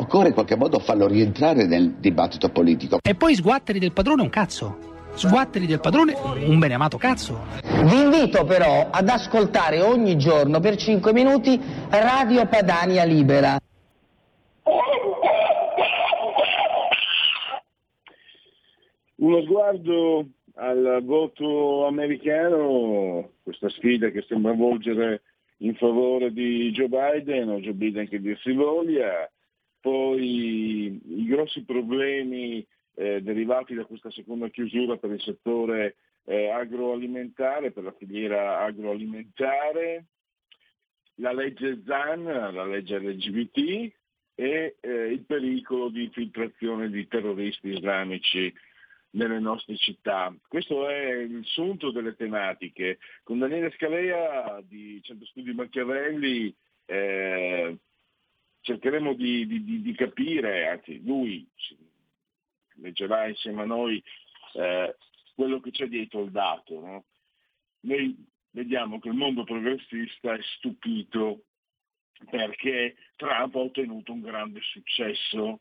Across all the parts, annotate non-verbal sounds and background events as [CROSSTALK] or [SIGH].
Occorre in qualche modo farlo rientrare nel dibattito politico. E poi sguatteri del padrone un cazzo. Sguatteri del padrone un beneamato cazzo. Vi invito però ad ascoltare ogni giorno per 5 minuti Radio Padania Libera. Uno sguardo al voto americano, questa sfida che sembra volgere in favore di Joe Biden o Joe Biden che dir si voglia, poi i grossi problemi eh, derivati da questa seconda chiusura per il settore eh, agroalimentare, per la filiera agroalimentare, la legge ZAN, la legge LGBT e eh, il pericolo di infiltrazione di terroristi islamici nelle nostre città. Questo è il sunto delle tematiche. Con Daniele Scalea di Centro Studi Machiavelli eh, cercheremo di, di, di, capire, anzi lui leggerà insieme a noi eh, quello che c'è dietro il dato. No? Noi vediamo che il mondo progressista è stupito perché Trump ha ottenuto un grande successo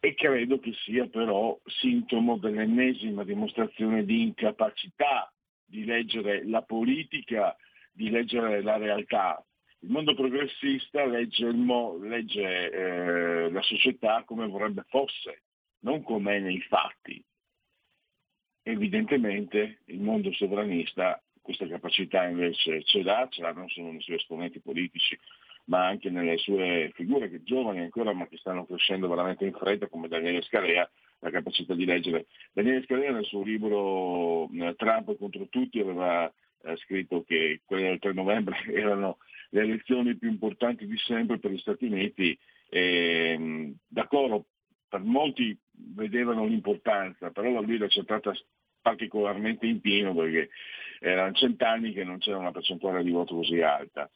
e credo che sia però sintomo dell'ennesima dimostrazione di incapacità di leggere la politica, di leggere la realtà. Il mondo progressista legge, mo- legge eh, la società come vorrebbe fosse, non come è nei fatti. Evidentemente il mondo sovranista questa capacità invece ce l'ha, ce l'hanno solo i suoi esponenti politici, ma anche nelle sue figure che giovani ancora ma che stanno crescendo veramente in fretta come Daniele Scalea, la capacità di leggere. Daniele Scalea nel suo libro eh, Trump contro tutti aveva eh, scritto che quelle del 3 novembre [LAUGHS] erano le elezioni più importanti di sempre per gli Stati Uniti. E, ehm, d'accordo, per molti vedevano l'importanza, però la lui l'ha accettata particolarmente in pieno perché erano cent'anni che non c'era una percentuale di voto così alta.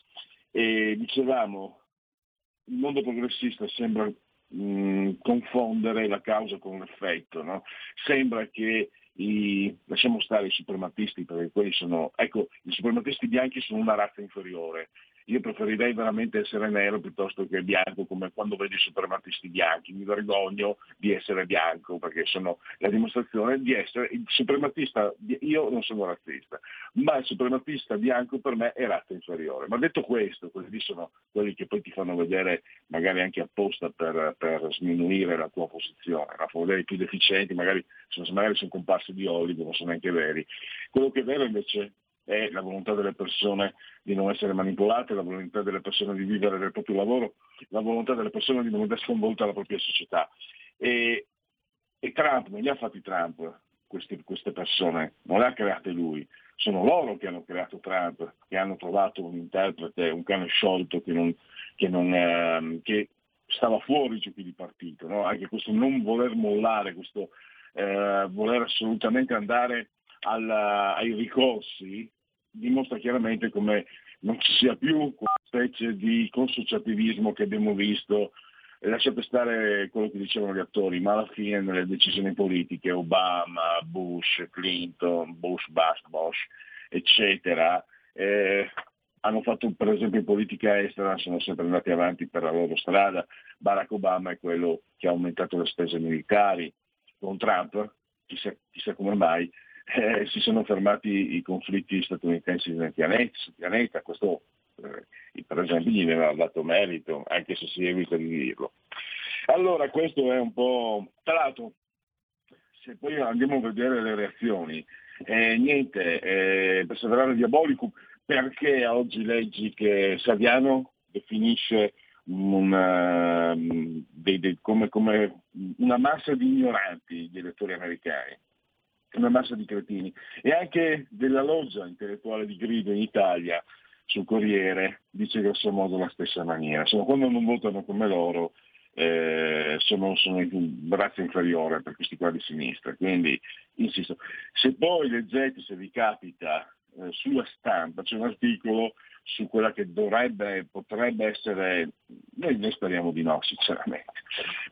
E dicevamo, il mondo progressista sembra mh, confondere la causa con l'effetto, no? sembra che i, lasciamo stare i suprematisti perché quelli sono, ecco, i suprematisti bianchi sono una razza inferiore, io preferirei veramente essere nero piuttosto che bianco come quando vedo i suprematisti bianchi, mi vergogno di essere bianco perché sono la dimostrazione di essere il suprematista, io non sono razzista, ma il suprematista bianco per me è razza inferiore. Ma detto questo, quelli sono quelli che poi ti fanno vedere magari anche apposta per, per sminuire la tua posizione, la fanno vedere i più deficienti, magari magari sono comparsi di Hollywood, non sono neanche veri. Quello che è vero invece è la volontà delle persone di non essere manipolate, la volontà delle persone di vivere del proprio lavoro, la volontà delle persone di non vedere sconvolta la propria società. E, e Trump non li ha fatti Trump, queste, queste, persone, non le ha create lui, sono loro che hanno creato Trump, che hanno trovato un interprete, un cane sciolto che, non, che, non, eh, che stava fuori i giochi di partito, no? anche questo non voler mollare, questo eh, voler assolutamente andare alla, ai ricorsi dimostra chiaramente come non ci sia più quella specie di consociativismo che abbiamo visto, lasciate stare quello che dicevano gli attori, ma alla fine nelle decisioni politiche, Obama, Bush, Clinton, Bush, Bush, Bush, eccetera, eh, hanno fatto per esempio politica estera, sono sempre andati avanti per la loro strada, Barack Obama è quello che ha aumentato le spese militari, con Trump, chissà, chissà come mai, eh, si sono fermati i conflitti statunitensi nel pianeta, sul pianeta, questo eh, per esempio gli viene dato merito, anche se si evita di dirlo. Allora questo è un po'... Tra l'altro, se poi andiamo a vedere le reazioni, eh, niente, eh, perseverare diabolico, perché oggi leggi che Saviano definisce una, ehm, dei, dei, come, come una massa di ignoranti gli elettori americani, una massa di cretini, e anche della loggia intellettuale di grido in Italia sul Corriere dice grosso modo la stessa maniera. Insomma, quando non votano come loro eh, sono, sono in razza inferiore per questi qua di sinistra. Quindi, insisto, se poi leggete, se vi capita, eh, sulla stampa c'è un articolo su quella che dovrebbe, potrebbe essere, noi, noi speriamo di no sinceramente,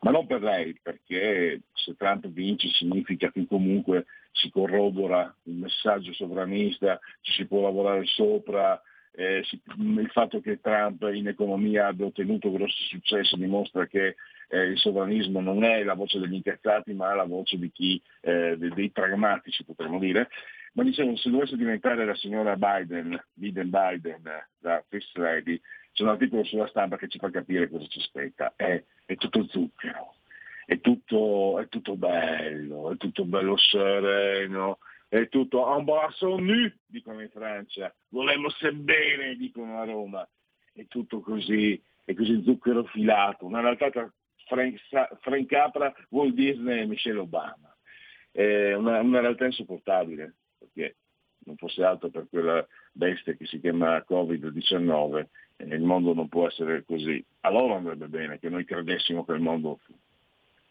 ma non per lei, perché se Trump vince significa che comunque si corrobora il messaggio sovranista, ci si può lavorare sopra, eh, il fatto che Trump in economia abbia ottenuto grossi successi dimostra che eh, il sovranismo non è la voce degli incazzati ma la voce di chi, eh, dei, dei pragmatici potremmo dire. Ma dicevo, se dovesse diventare la signora Biden, Biden Biden, la First Lady, c'è un articolo sulla stampa che ci fa capire cosa ci aspetta. È, è tutto zucchero, è tutto, è tutto bello, è tutto bello sereno, è tutto en brasson nu, dicono in Francia, volemo bene, dicono a Roma, è tutto così, è così zucchero filato, una realtà Frank, Frank Capra, Walt Disney e Michelle Obama. È una, una realtà insopportabile, perché non fosse altro per quella bestia che si chiama Covid-19, eh, il mondo non può essere così. A loro andrebbe bene che noi credessimo che il mondo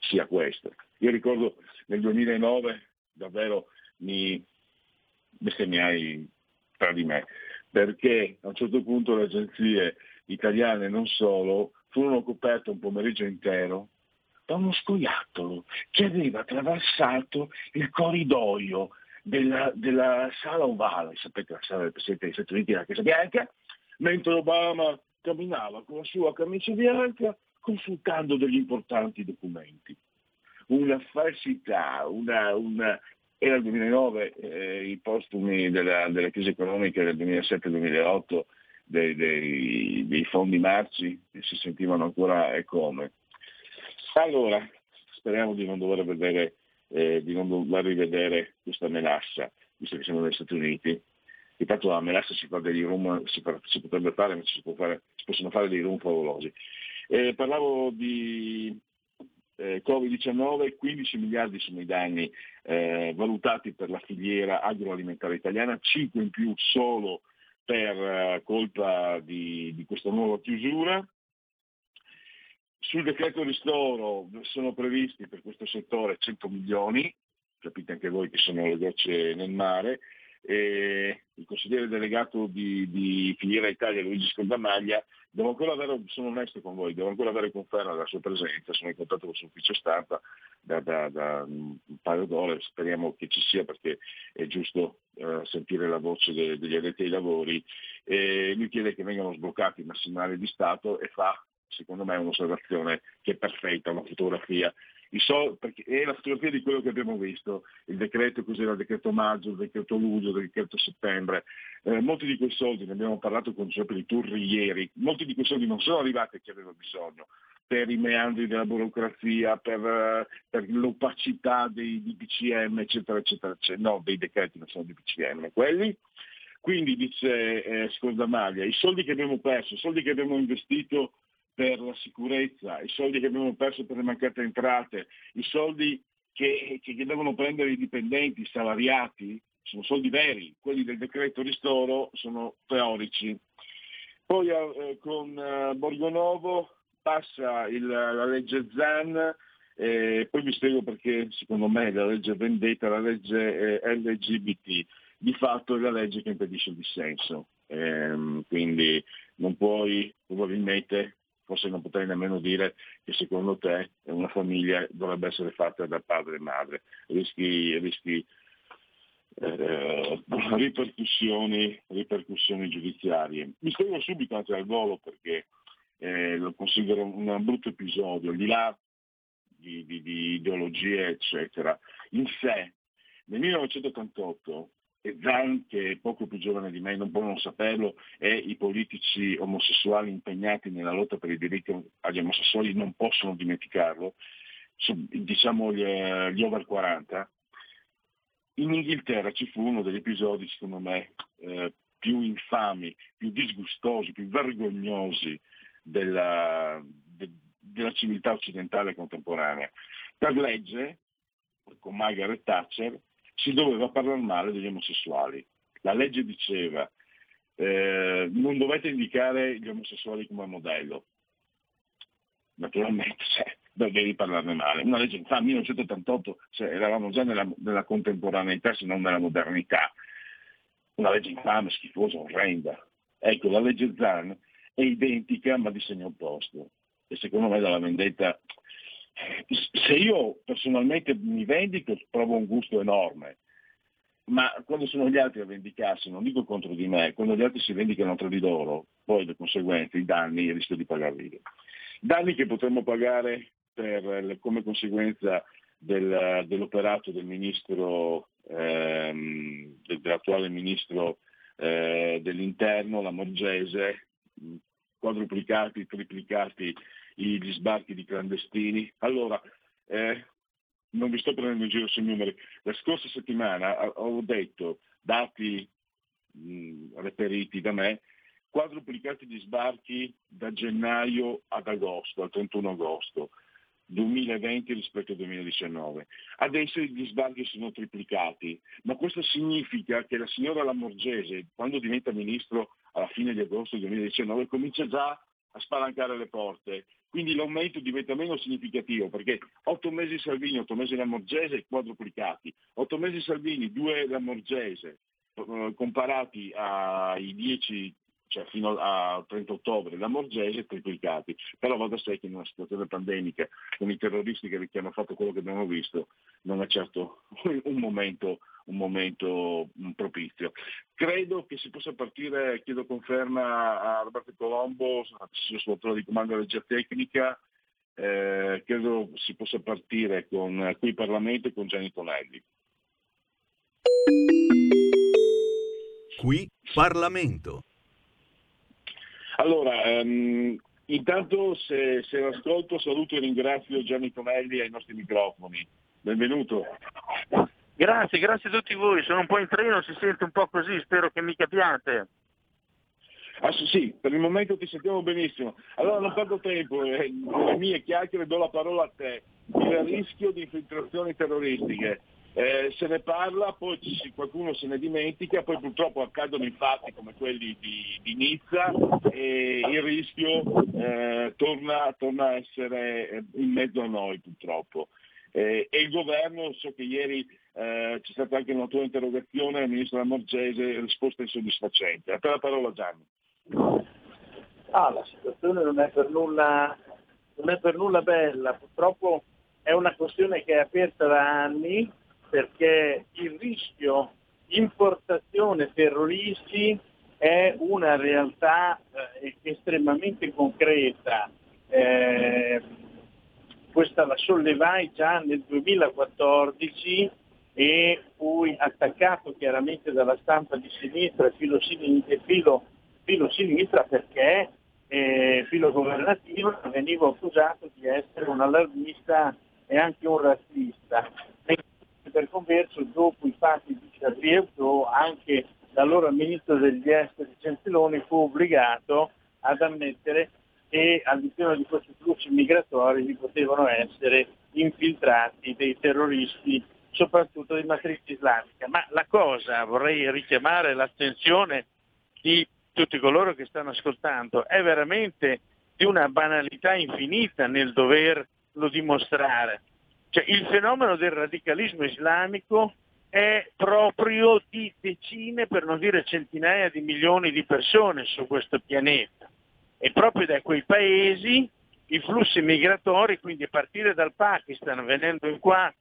sia questo. Io ricordo nel 2009 davvero mi bestemmiai tra di me, perché a un certo punto le agenzie italiane non solo furono coperte un pomeriggio intero da uno scoiattolo che aveva attraversato il corridoio della, della sala ovale, sapete la sala del Presidente degli Stati Uniti, la Casa Bianca, mentre Obama camminava con la sua camicia bianca consultando degli importanti documenti. Una falsità, una, una, era il 2009, eh, i postumi della, della, crisi economica del 2007-2008 dei, dei, dei, fondi marci si sentivano ancora e come. Allora, speriamo di non dover vedere eh, di non dover rivedere questa melassa, visto che siamo negli Stati Uniti. Intanto la melassa si, fa degli rum, si, si potrebbe fare, ma si, fare, si, possono fare dei rum favolosi. Eh, parlavo di eh, Covid-19, 15 miliardi sono i danni eh, valutati per la filiera agroalimentare italiana, 5 in più solo per eh, colpa di, di questa nuova chiusura. Sul decreto ristoro sono previsti per questo settore 100 milioni, capite anche voi che sono le gocce nel mare, e il consigliere delegato di, di Filiera Italia Luigi Scaldamaglia, devo ancora avere, sono onesto con voi, devo ancora avere conferma della sua presenza, sono in contatto con il suo ufficio stampa da, da, da un paio d'ore, speriamo che ci sia perché è giusto uh, sentire la voce de, degli addetti ai lavori, e lui chiede che vengano sbloccati i massimali di Stato e fa secondo me un'osservazione che è perfetta, una fotografia. Sol- è la fotografia di quello che abbiamo visto, il decreto cos'era, il decreto maggio, il decreto luglio, il decreto settembre. Eh, molti di quei soldi, ne abbiamo parlato con Giuseppe Turri ieri, molti di quei soldi non sono arrivati a chi aveva bisogno per i meandri della burocrazia, per, per l'opacità dei, BCM, eccetera, eccetera, eccetera. No, dei decreti non sono di BCM, quelli. Quindi dice eh, Scordamaglia, i soldi che abbiamo perso, i soldi che abbiamo investito per la sicurezza, i soldi che abbiamo perso per le mancate entrate, i soldi che, che devono prendere i dipendenti, i salariati, sono soldi veri, quelli del decreto ristoro sono teorici. Poi eh, con eh, Borgonovo passa il, la legge ZAN, eh, poi vi spiego perché secondo me la legge Vendetta, la legge eh, LGBT, di fatto è la legge che impedisce il dissenso. Ehm, quindi non puoi probabilmente forse non potrei nemmeno dire che secondo te una famiglia dovrebbe essere fatta da padre e madre, rischi, rischi eh, ripercussioni, ripercussioni, giudiziarie. Mi spiego subito anche al volo perché eh, lo considero un brutto episodio, al di là di, di, di ideologie eccetera. In sé, nel 1988 e Zan, che è poco più giovane di me, non può non saperlo, e i politici omosessuali impegnati nella lotta per i diritti agli omosessuali non possono dimenticarlo, diciamo gli, gli over 40, in Inghilterra ci fu uno degli episodi, secondo me, eh, più infami, più disgustosi, più vergognosi della, de, della civiltà occidentale contemporanea. Per legge, con Margaret Thatcher, si doveva parlare male degli omosessuali. La legge diceva eh, non dovete indicare gli omosessuali come modello. Naturalmente [LAUGHS] cioè, devi parlarne male. Una legge fa 1988, cioè, eravamo già nella, nella, contemporaneità se non nella modernità. Una legge infame, schifosa, orrenda. Ecco, la legge Zan è identica ma di segno opposto. E secondo me dalla vendetta se io personalmente mi vendico provo un gusto enorme, ma quando sono gli altri a vendicarsi, non dico contro di me, quando gli altri si vendicano tra di loro, poi le conseguenze, i danni, rischio di pagarli. Danni che potremmo pagare per, come conseguenza del, dell'operato del ministro, ehm, dell'attuale ministro eh, dell'interno, la Morgese, quadruplicati, triplicati gli sbarchi di clandestini. Allora, eh, non vi sto prendendo in giro sui numeri, la scorsa settimana ho detto, dati mh, reperiti da me, quadruplicati gli sbarchi da gennaio ad agosto, al 31 agosto. 2020 rispetto al 2019. Adesso gli sbarchi sono triplicati, ma questo significa che la signora Lamorgese, quando diventa ministro alla fine di agosto 2019, comincia già a spalancare le porte quindi l'aumento diventa meno significativo perché 8 mesi Salvini, 8 mesi Lamorgese quadruplicati, 8 mesi Salvini, 2 Lamorgese eh, comparati ai 10 cioè fino al 30 ottobre, la Morgese triplicati. Però va da sé che in una situazione pandemica, con i terroristi che hanno fatto quello che abbiamo visto, non è certo [LAUGHS] un momento, un momento propizio. Credo che si possa partire, chiedo conferma a Roberto Colombo, torre di comando della regia tecnica, eh, credo si possa partire con qui Parlamento e con Gianni Tonelli. Qui Parlamento. Allora, um, intanto se, se l'ascolto saluto e ringrazio Gianni Tonelli ai nostri microfoni. Benvenuto. Grazie, grazie a tutti voi. Sono un po' in treno, si sente un po' così, spero che mi capiate. Ah sì, sì, per il momento ti sentiamo benissimo. Allora non perdo tempo, eh, le mie chiacchiere do la parola a te. Il rischio di infiltrazioni terroristiche eh, se ne parla, poi qualcuno se ne dimentica, poi purtroppo accadono i fatti come quelli di, di Nizza e il rischio eh, torna, torna, a essere eh, in mezzo a noi purtroppo. Eh, e il governo, so che ieri eh, c'è stata anche una tua interrogazione al ministro Lamorgese, risposta insoddisfacente. A te la parola Gianni. Ah, la situazione non è per nulla, non è per nulla bella, purtroppo è una questione che è aperta da anni, perché il rischio importazione terroristi è una realtà eh, estremamente concreta. Eh, questa la sollevai già nel 2014 e fui attaccato chiaramente dalla stampa di sinistra e filo, filo, filo sinistra perché eh, filo governativo venivo accusato di essere un allarmista e anche un razzista per converso dopo i fatti di Charlie Hebdo anche l'allora ministro degli esteri Gentiloni fu obbligato ad ammettere che all'interno di questi flussi migratori vi potevano essere infiltrati dei terroristi soprattutto di matrice islamica. Ma la cosa, vorrei richiamare l'attenzione di tutti coloro che stanno ascoltando, è veramente di una banalità infinita nel doverlo dimostrare. Cioè, il fenomeno del radicalismo islamico è proprio di decine, per non dire centinaia di milioni di persone su questo pianeta. E proprio da quei paesi i flussi migratori, quindi a partire dal Pakistan, venendo in qua,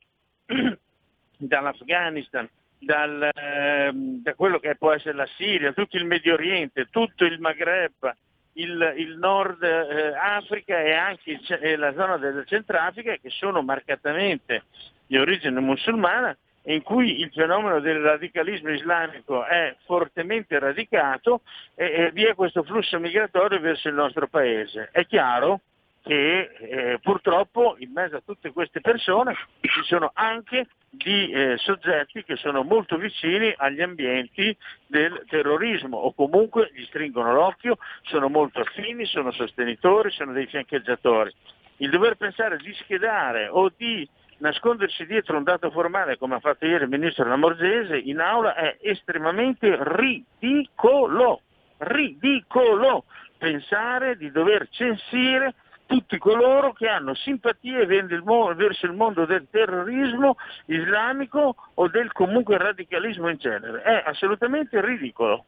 [CLEARS THROAT] dall'Afghanistan, dal, eh, da quello che può essere la Siria, tutto il Medio Oriente, tutto il Maghreb, il, il Nord eh, Africa e anche il, la zona del Centrafrica che sono marcatamente di origine musulmana in cui il fenomeno del radicalismo islamico è fortemente radicato e, e vi è questo flusso migratorio verso il nostro paese. È chiaro che eh, purtroppo in mezzo a tutte queste persone ci sono anche di eh, soggetti che sono molto vicini agli ambienti del terrorismo o comunque gli stringono l'occhio, sono molto affini, sono sostenitori, sono dei fiancheggiatori. Il dover pensare di schedare o di nascondersi dietro un dato formale come ha fatto ieri il ministro Lamorgese in aula è estremamente ridicolo, ridicolo pensare di dover censire tutti coloro che hanno simpatie verso il mondo del terrorismo islamico o del comunque radicalismo in genere. È assolutamente ridicolo.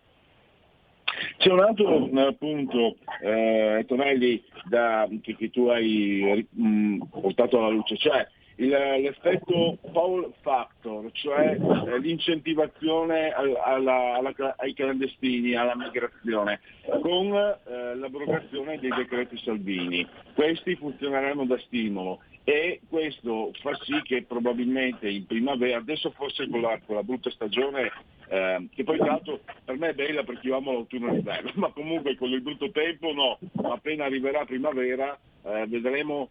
C'è un altro punto, eh, Tonelli, da, che, che, tu hai mh, portato alla luce, cioè il, l'effetto Paul Factor, cioè eh, l'incentivazione alla, alla, ai clandestini, alla migrazione, con eh, l'abrogazione dei decreti Salvini. Questi funzioneranno da stimolo e questo fa sì che probabilmente in primavera, adesso forse con la, con la brutta stagione, eh, che poi tra l'altro per me è bella perché io amo l'autunno e l'inverno, [LAUGHS] ma comunque con il brutto tempo no, appena arriverà primavera eh, vedremo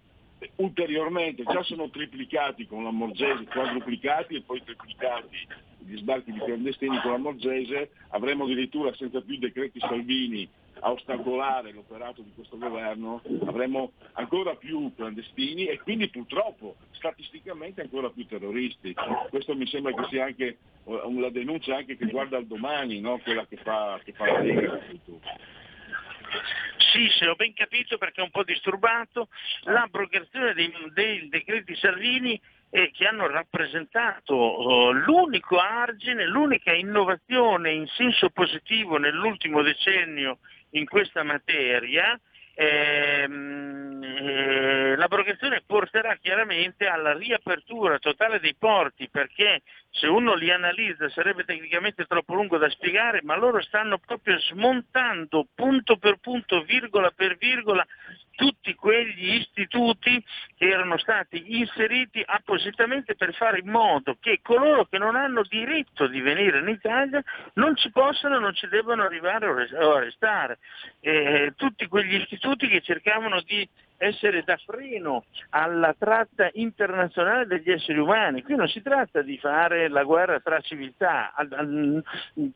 ulteriormente, già sono triplicati con la Morgese, quadruplicati e poi triplicati gli sbarchi di clandestini con la Morgese, avremo addirittura senza più decreti Salvini a ostacolare l'operato di questo governo, avremo ancora più clandestini e quindi purtroppo statisticamente ancora più terroristi. Questo mi sembra che sia anche una denuncia anche che guarda al domani, no? quella che fa, che fa la Lega. Sì, se ho ben capito perché è un po' disturbato, l'abrogazione dei, dei decreti Salvini eh, che hanno rappresentato oh, l'unico argine, l'unica innovazione in senso positivo nell'ultimo decennio in questa materia, ehm, eh, l'abrogazione porterà chiaramente alla riapertura totale dei porti perché se uno li analizza sarebbe tecnicamente troppo lungo da spiegare, ma loro stanno proprio smontando punto per punto, virgola per virgola, tutti quegli istituti che erano stati inseriti appositamente per fare in modo che coloro che non hanno diritto di venire in Italia non ci possano, non ci debbano arrivare o restare. Eh, tutti quegli istituti che cercavano di essere da freno alla tratta internazionale degli esseri umani. Qui non si tratta di fare la guerra tra civiltà,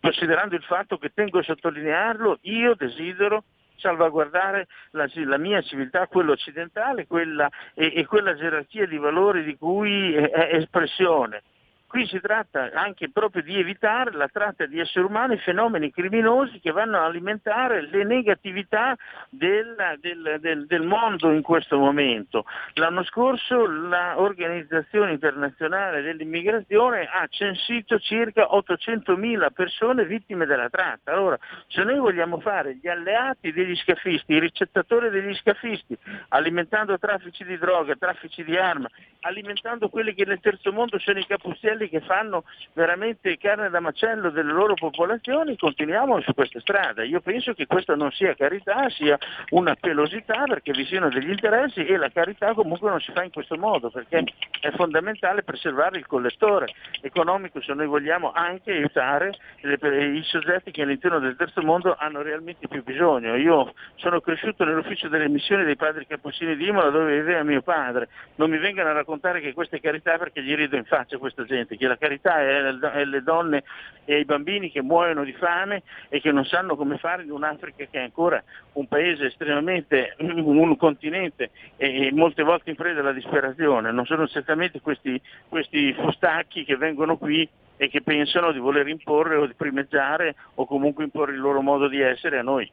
considerando il fatto che tengo a sottolinearlo, io desidero salvaguardare la, la, mia civiltà, quella occidentale quella, e, e, quella gerarchia di valori di cui è espressione. Qui si tratta anche proprio di evitare la tratta di esseri umani, fenomeni criminosi che vanno a alimentare le negatività del, del, del, del mondo in questo momento. L'anno scorso l'Organizzazione Internazionale dell'Immigrazione ha censito circa 800.000 persone vittime della tratta. Allora, se noi vogliamo fare gli alleati degli scafisti, i ricettatori degli scafisti, alimentando traffici di droga, traffici di arma, alimentando quelli che nel terzo mondo sono i capustelli che fanno veramente carne da macello delle loro popolazioni, continuiamo su questa strada. Io penso che questa non sia carità, sia una pelosità perché vi siano degli interessi e la carità comunque non si fa in questo modo perché è fondamentale preservare il collettore economico se noi vogliamo anche aiutare i soggetti che all'interno del terzo mondo hanno realmente più bisogno. Io sono cresciuto nell'ufficio delle missioni dei padri cappuccini di Imola dove viveva mio padre, non mi vengano a raccontare che questa è carità perché gli rido in faccia questa gente, che la carità è le donne e i bambini che muoiono di fame e che non sanno come fare in un'Africa che è ancora un paese estremamente, [CLEARS THROAT] un continente e molte volte in preda alla disperazione. Non sono certamente questi, questi fustacchi che vengono qui e che pensano di voler imporre o di primeggiare o comunque imporre il loro modo di essere a noi.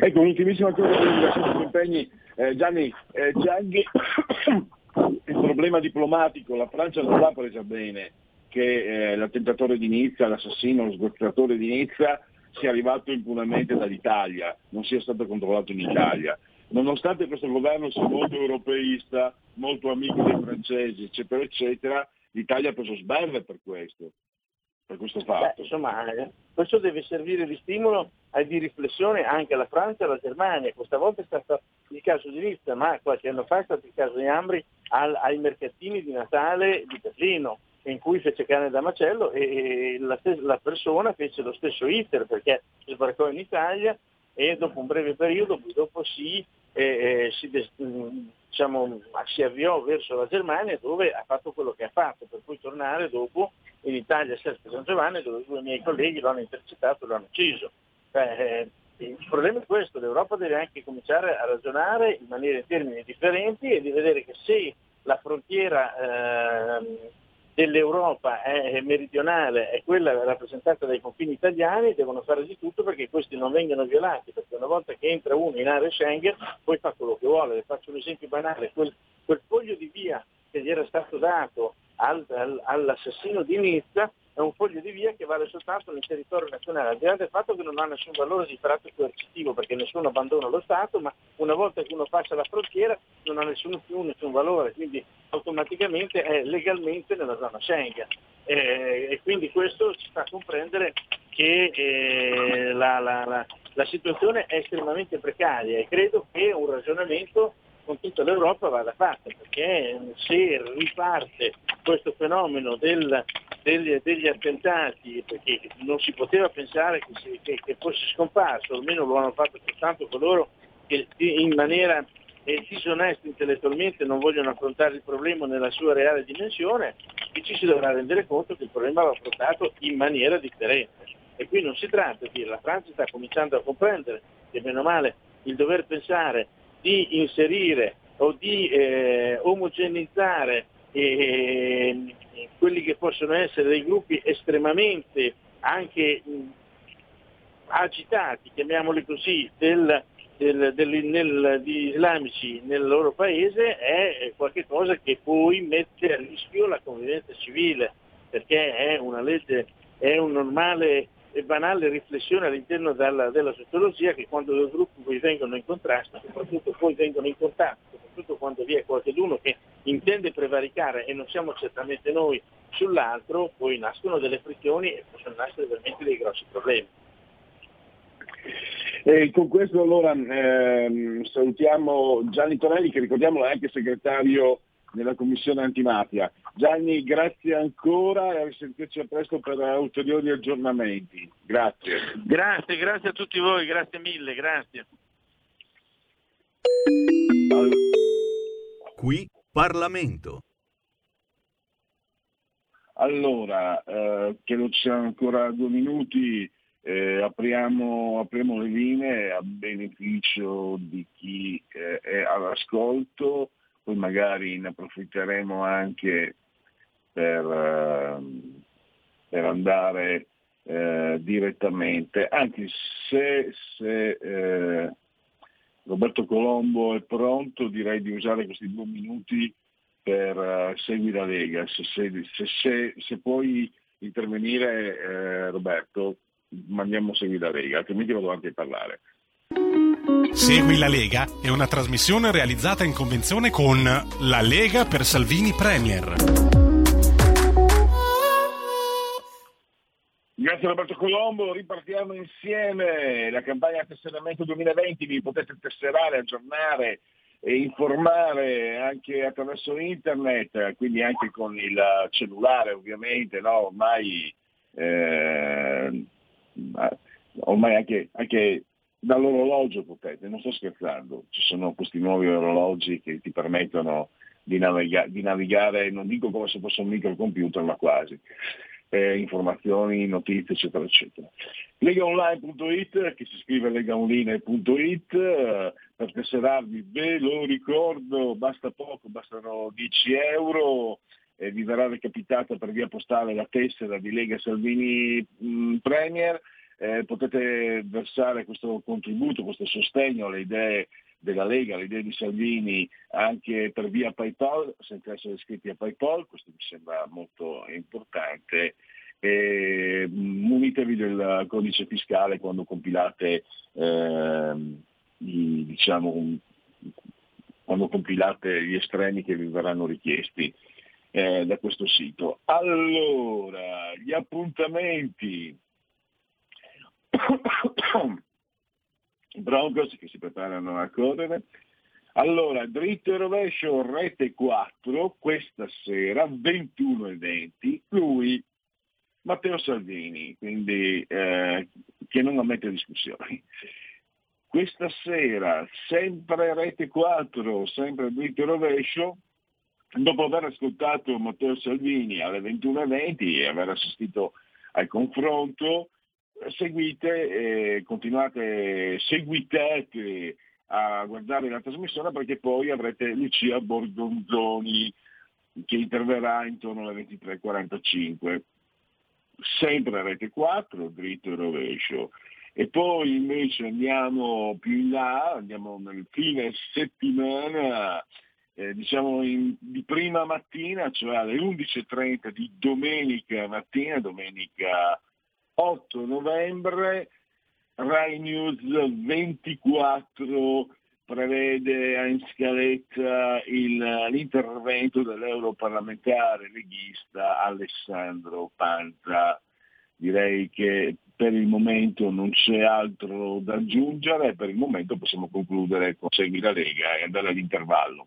Ecco, un'ultimissima cosa per gli impegni. Eh, Gianni, eh, Gianni il problema diplomatico, la Francia non l'ha presa bene che eh, l'attentatore di Nizza, l'assassino, lo sgozzatore di Nizza sia arrivato impunemente dall'Italia, non sia stato controllato in Italia. Nonostante questo governo sia molto europeista, molto amico dei francesi, eccetera, eccetera, l'Italia ha preso sberle per questo per questo fatto. Beh, insomma, eh, questo deve servire di stimolo e di riflessione anche alla Francia e alla Germania. Questa volta è stato il caso di Nizza, ma qualche anno fa è stato il caso di Ambri al, ai mercatini di Natale di Berlino in cui fece carne da macello e la, la persona fece lo stesso iter perché sbarcò in Italia e dopo un breve periodo dopo si, eh, eh si, diciamo, si, avviò verso la Germania dove ha fatto quello che ha fatto, per poi tornare dopo in Italia a Sesto San Giovanni dove due miei colleghi l'hanno intercettato e l'hanno ucciso. Eh, il problema è questo, l'Europa deve anche cominciare a ragionare in maniera in termini differenti e di vedere che se la frontiera eh, dell'Europa è meridionale è quella rappresentata dai confini italiani, devono fare di tutto perché questi non vengano violati, perché una volta che entra uno in area Schengen poi fa quello che vuole. Le faccio un esempio banale, quel, quel foglio di via che gli era stato dato al, al, all'assassino di Nizza è un foglio di via che vale soltanto nel territorio nazionale, al di là del fatto che non ha nessun valore di tratto coercitivo perché nessuno abbandona lo Stato, ma una volta che uno passa la frontiera non ha nessuno più nessun valore, quindi automaticamente è legalmente nella zona Schengen. Eh, e quindi questo ci fa comprendere che eh, la, la, la, la situazione è estremamente precaria e credo che un ragionamento con tutta l'Europa vada fatta, perché se riparte questo fenomeno del, degli, degli, attentati, perché non si poteva pensare che, si, che, che, fosse scomparso, almeno lo hanno fatto soltanto coloro che in maniera eh, disonesta intellettualmente non vogliono affrontare il problema nella sua reale dimensione, e ci si dovrà rendere conto che il problema va affrontato in maniera differente. E qui non si tratta di la Francia sta cominciando a comprendere che meno male il dover pensare di inserire o di eh, omogenizzare eh, quelli che possono essere dei gruppi estremamente anche mh, agitati, chiamiamoli così, del, del, del, nel, di islamici nel loro paese è qualcosa che poi mette a rischio la convivenza civile, perché è una legge, è un normale e banale riflessione all'interno della, della sociologia che quando due gruppi poi vengono in contrasto, soprattutto poi vengono in contatto, soprattutto quando vi è qualcuno che intende prevaricare e non siamo certamente noi sull'altro, poi nascono delle frizioni e possono nascere veramente dei grossi problemi. E con questo allora ehm, salutiamo Gianni Tonelli che ricordiamo è anche segretario nella commissione antimafia. Gianni, grazie ancora e a risentirci a presto per ulteriori aggiornamenti. Grazie. Grazie, grazie a tutti voi, grazie mille, grazie. Qui Parlamento. Allora, eh, credo ci siano ancora due minuti, eh, apriamo, apriamo, le linee a beneficio di chi eh, è all'ascolto poi magari ne approfitteremo anche per, ehm, per andare eh, direttamente, anche se, se eh, Roberto Colombo è pronto direi di usare questi due minuti per uh, Segui la Lega, se, se, se, puoi intervenire eh, Roberto mandiamo Segui la Lega, altrimenti vado avanti a parlare. Segui la Lega è una trasmissione realizzata in convenzione con La Lega per Salvini Premier. Grazie Roberto Colombo, ripartiamo insieme la campagna tesseramento 2020, vi potete tesserare, aggiornare e informare anche attraverso internet, quindi anche con il cellulare ovviamente, no? ormai, eh, ormai anche, anche dall'orologio potete, non sto scherzando, ci sono questi nuovi orologi che ti permettono di, naviga- di navigare, non dico come se fosse un microcomputer, ma quasi. Eh, informazioni, notizie, eccetera, eccetera. Legaonline.it, che si scrive legaonline.it, eh, per tesserarvi, ve lo ricordo, basta poco, bastano 10 euro, eh, vi verrà recapitata per via postale la tessera di Lega Salvini mh, mm, Premier, eh, potete versare questo contributo, questo sostegno alle idee della Lega, alle idee di Salvini anche per via PayPal, senza essere iscritti a PayPal, questo mi sembra molto importante. E munitevi del codice fiscale quando compilate, eh, i, diciamo, quando compilate gli estremi che vi verranno richiesti eh, da questo sito. Allora, gli appuntamenti [COUGHS] Broncos che si preparano a correre. Allora, dritto e rovescio, rete 4, questa sera, 21 e 20, lui, Matteo Salvini, quindi eh, che non ammette discussioni. Questa sera, sempre rete 4, sempre dritto e rovescio, dopo aver ascoltato Matteo Salvini alle 21.20 e aver assistito al confronto, seguite, eh, continuate, seguitate a guardare la trasmissione perché poi avrete Lucia Borgonzoni che interverrà intorno alle 23.45. Sempre a rete 4, dritto e rovescio. E poi invece andiamo più in là, andiamo nel fine settimana, eh, diciamo in, di prima mattina, cioè alle 11.30 di domenica mattina, domenica 8 novembre, Rai News 24 prevede in scaletta il, l'intervento dell'europarlamentare leghista Alessandro Panza. Direi che per il momento non c'è altro da aggiungere, per il momento possiamo concludere con Segui la Lega e andare all'intervallo.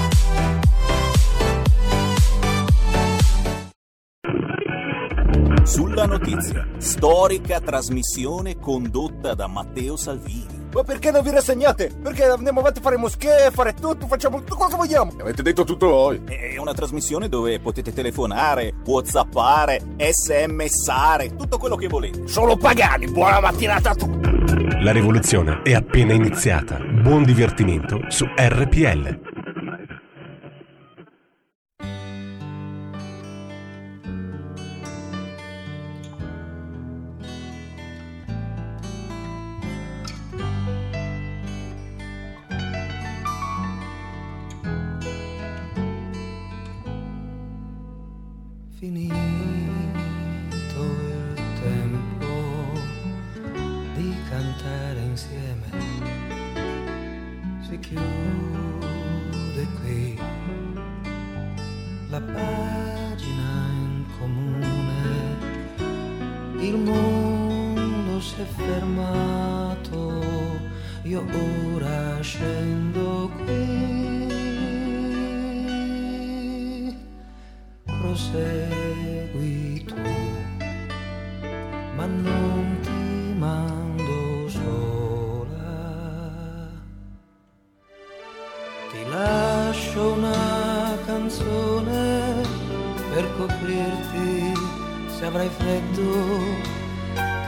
Sulla notizia, storica trasmissione condotta da Matteo Salvini. Ma perché non vi rassegnate? Perché andiamo avanti a fare moschee, fare tutto, facciamo tutto quello che vogliamo. Avete detto tutto voi. È una trasmissione dove potete telefonare, whatsappare, smsare, tutto quello che volete. Solo pagani, buona mattinata a tutti. La rivoluzione è appena iniziata. Buon divertimento su RPL. è fermato, io ora scendo qui. Prosegui tu, ma non ti mando sola. Ti lascio una canzone per coprirti se avrai freddo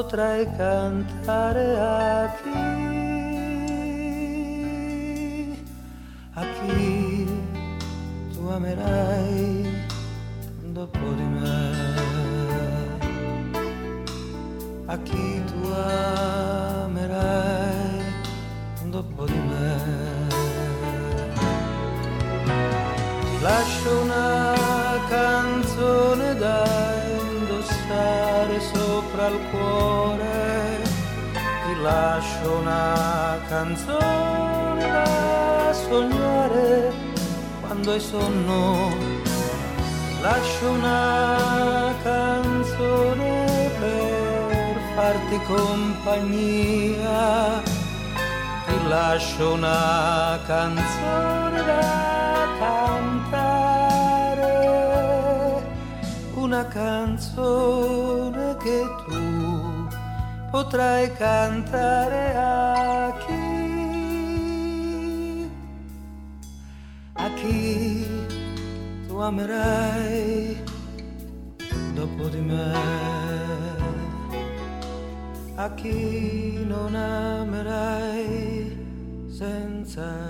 a chi, a hai sonno. Lascio una canzone per farti compagnia, ti lascio una canzone da cantare, una canzone che tu potrai cantare a amerai dopo di me. A chi non amerai senza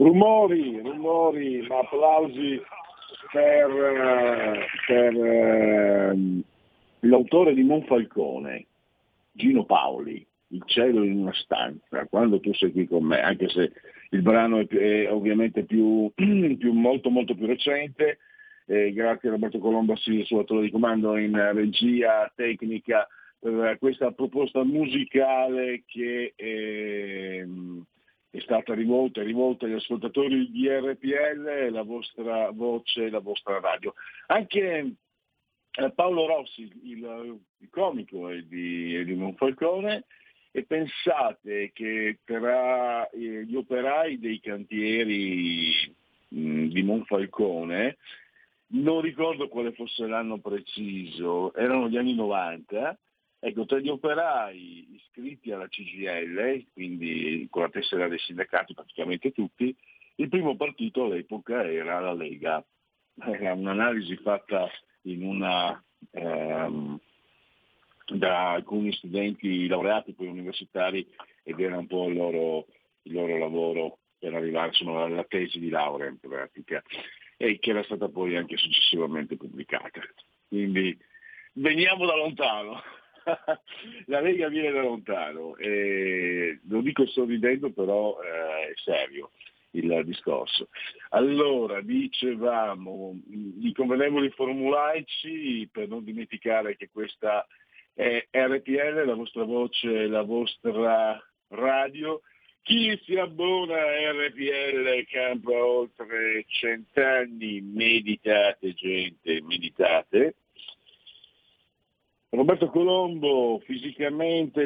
Rumori, rumori, ma applausi per, eh, per ehm, l'autore di Monfalcone, Gino Paoli, Il cielo in una stanza, quando tu sei qui con me, anche se il brano è, è ovviamente più, [CLEARS THROAT] più- molto molto più recente, eh, grazie a Roberto Colombo, sì, suo attore di comando in regia tecnica, per questa proposta musicale che ehm, è stata rivolta, è rivolta agli ascoltatori di RPL, la vostra voce, la vostra radio. Anche eh, Paolo Rossi, il, il comico è di, è di Monfalcone, e pensate che tra eh, gli operai dei cantieri mh, di Monfalcone, non ricordo quale fosse l'anno preciso, erano gli anni 90, Ecco, tra gli operai iscritti alla CGL, quindi con la tessera dei sindacati praticamente tutti, il primo partito all'epoca era la Lega. Era un'analisi fatta una, ehm, da alcuni studenti laureati poi universitari ed era un po' il loro, il loro lavoro per arrivare insomma, alla tesi di laurea in pratica e che era stata poi anche successivamente pubblicata. Quindi veniamo da lontano. [LAUGHS] la Lega viene da lontano, e lo dico sorridendo però eh, è serio il discorso. Allora, dicevamo, i convenevoli formulaici, per non dimenticare che questa è RPL, la vostra voce, la vostra radio. Chi si abbona a RPL campa oltre cent'anni, meditate gente, meditate. Roberto Colombo, fisicamente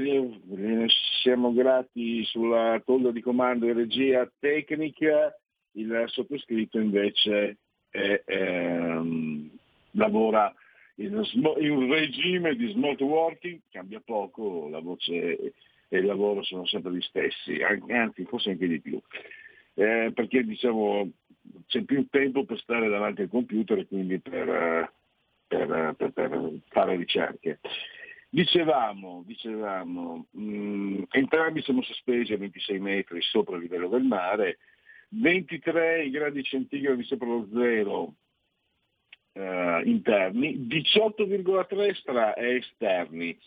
siamo grati sulla tolla di comando e regia tecnica, il sottoscritto invece è, ehm, lavora in, in un regime di smart working, cambia poco, la voce e il lavoro sono sempre gli stessi, anzi forse anche di più, Eh, perché diciamo c'è più tempo per stare davanti al computer e quindi per, eh, per, per- per fare ricerche. Dicevamo, dicevamo mh, entrambi siamo sospesi a 26 metri sopra il livello del mare, 23 gradi centigradi sopra lo zero eh, interni, 18,3 stra- esterni.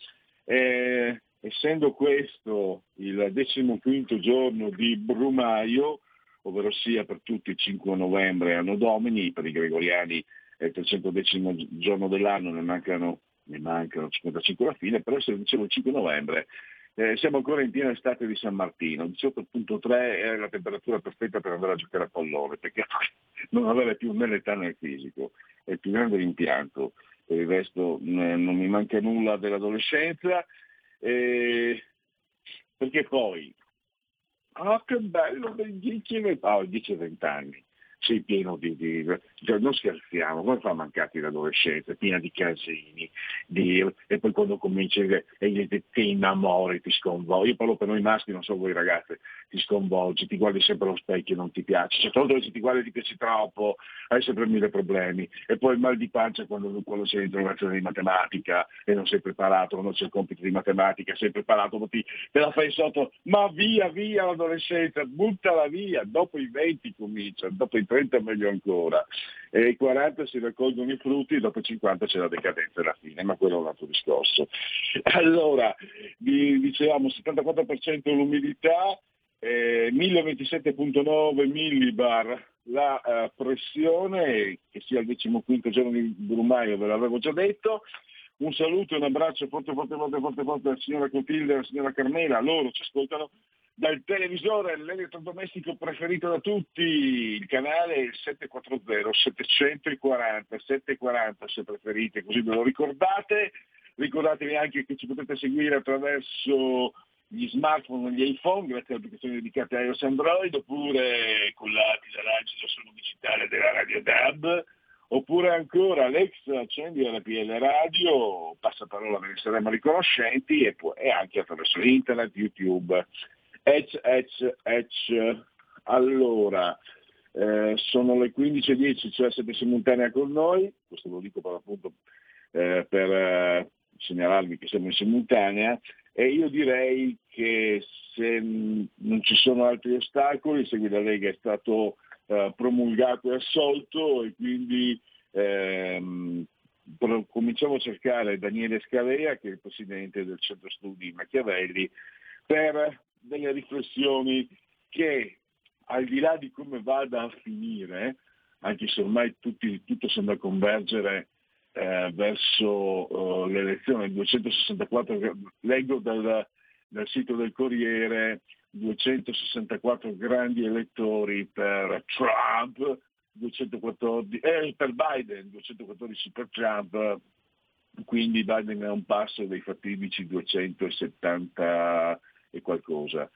Eh, essendo questo il decimoquinto giorno di Brumaio, ovvero sia per tutti il 5 novembre anno domini, per i gregoriani è il 310 giorno dell'anno, ne mancano, ne mancano 55 alla fine, però se dicevo il 5 novembre eh, siamo ancora in piena estate di San Martino, 18.3 è la temperatura perfetta per andare a giocare a pallone, perché [LAUGHS] non avere più né l'età né il fisico, è il più grande rimpianto, per il resto eh, non mi manca nulla dell'adolescenza, eh, perché poi, ah che bello, dei 10 e 20 ah, 10 e 20 anni, sei pieno di, di- cioè, non scherziamo, come fa a mancarti l'adolescenza, piena di casini, di- e poi quando cominci e e ti, ti innamori, ti sconvolgi, io parlo per noi maschi, non so voi ragazze, ti sconvolgi, ti guardi sempre allo specchio e non ti piace, cioè che se ti guardi ti piaci troppo, hai sempre mille problemi, e poi il mal di pancia quando, quando sei in interrogazione di matematica e non sei preparato, quando c'è il compito di matematica, sei preparato, poi ti, te la fai sotto, ma via, via l'adolescenza, buttala via, dopo i 20 comincia, dopo i 30 meglio ancora. e ai 40 si raccolgono i frutti e dopo i 50 c'è la decadenza alla fine, ma quello è un altro discorso. Allora, dicevamo 74% l'umidità, eh, 1027.9 millibar la uh, pressione, che sia il 15 giorno di Brumaio, ve l'avevo già detto. Un saluto e un abbraccio forte, forte, forte, forte, forte alla signora Cotilde e alla signora Carmela, loro ci ascoltano dal televisore, l'elettrodomestico preferito da tutti, il canale è il 740 740 740 se preferite, così ve lo ricordate. Ricordatevi anche che ci potete seguire attraverso gli smartphone e gli iPhone grazie alle applicazioni dedicate a iOS Android oppure con collati dall'agito suono digitale della Radio DAB oppure ancora Alexa accendi la PL Radio, passa parola ve ne saremo riconoscenti e, poi, e anche attraverso internet, YouTube. Ec, ec, ec. Allora, eh, sono le 15.10, cioè siete simultanea con noi, questo lo dico per appunto eh, per eh, segnalarvi che siamo in simultanea, e io direi che se non ci sono altri ostacoli, Segui la Lega è stato eh, promulgato e assolto e quindi ehm, cominciamo a cercare Daniele Scalea, che è il presidente del centro studi Machiavelli, per delle riflessioni che al di là di come vada a finire, anche se ormai tutti, tutto sembra convergere eh, verso uh, l'elezione 264, leggo dal, dal sito del Corriere 264 grandi elettori per Trump, 214, eh, per Biden, 214 per Trump, quindi Biden è un passo dei fatidici 270 e qualcosa.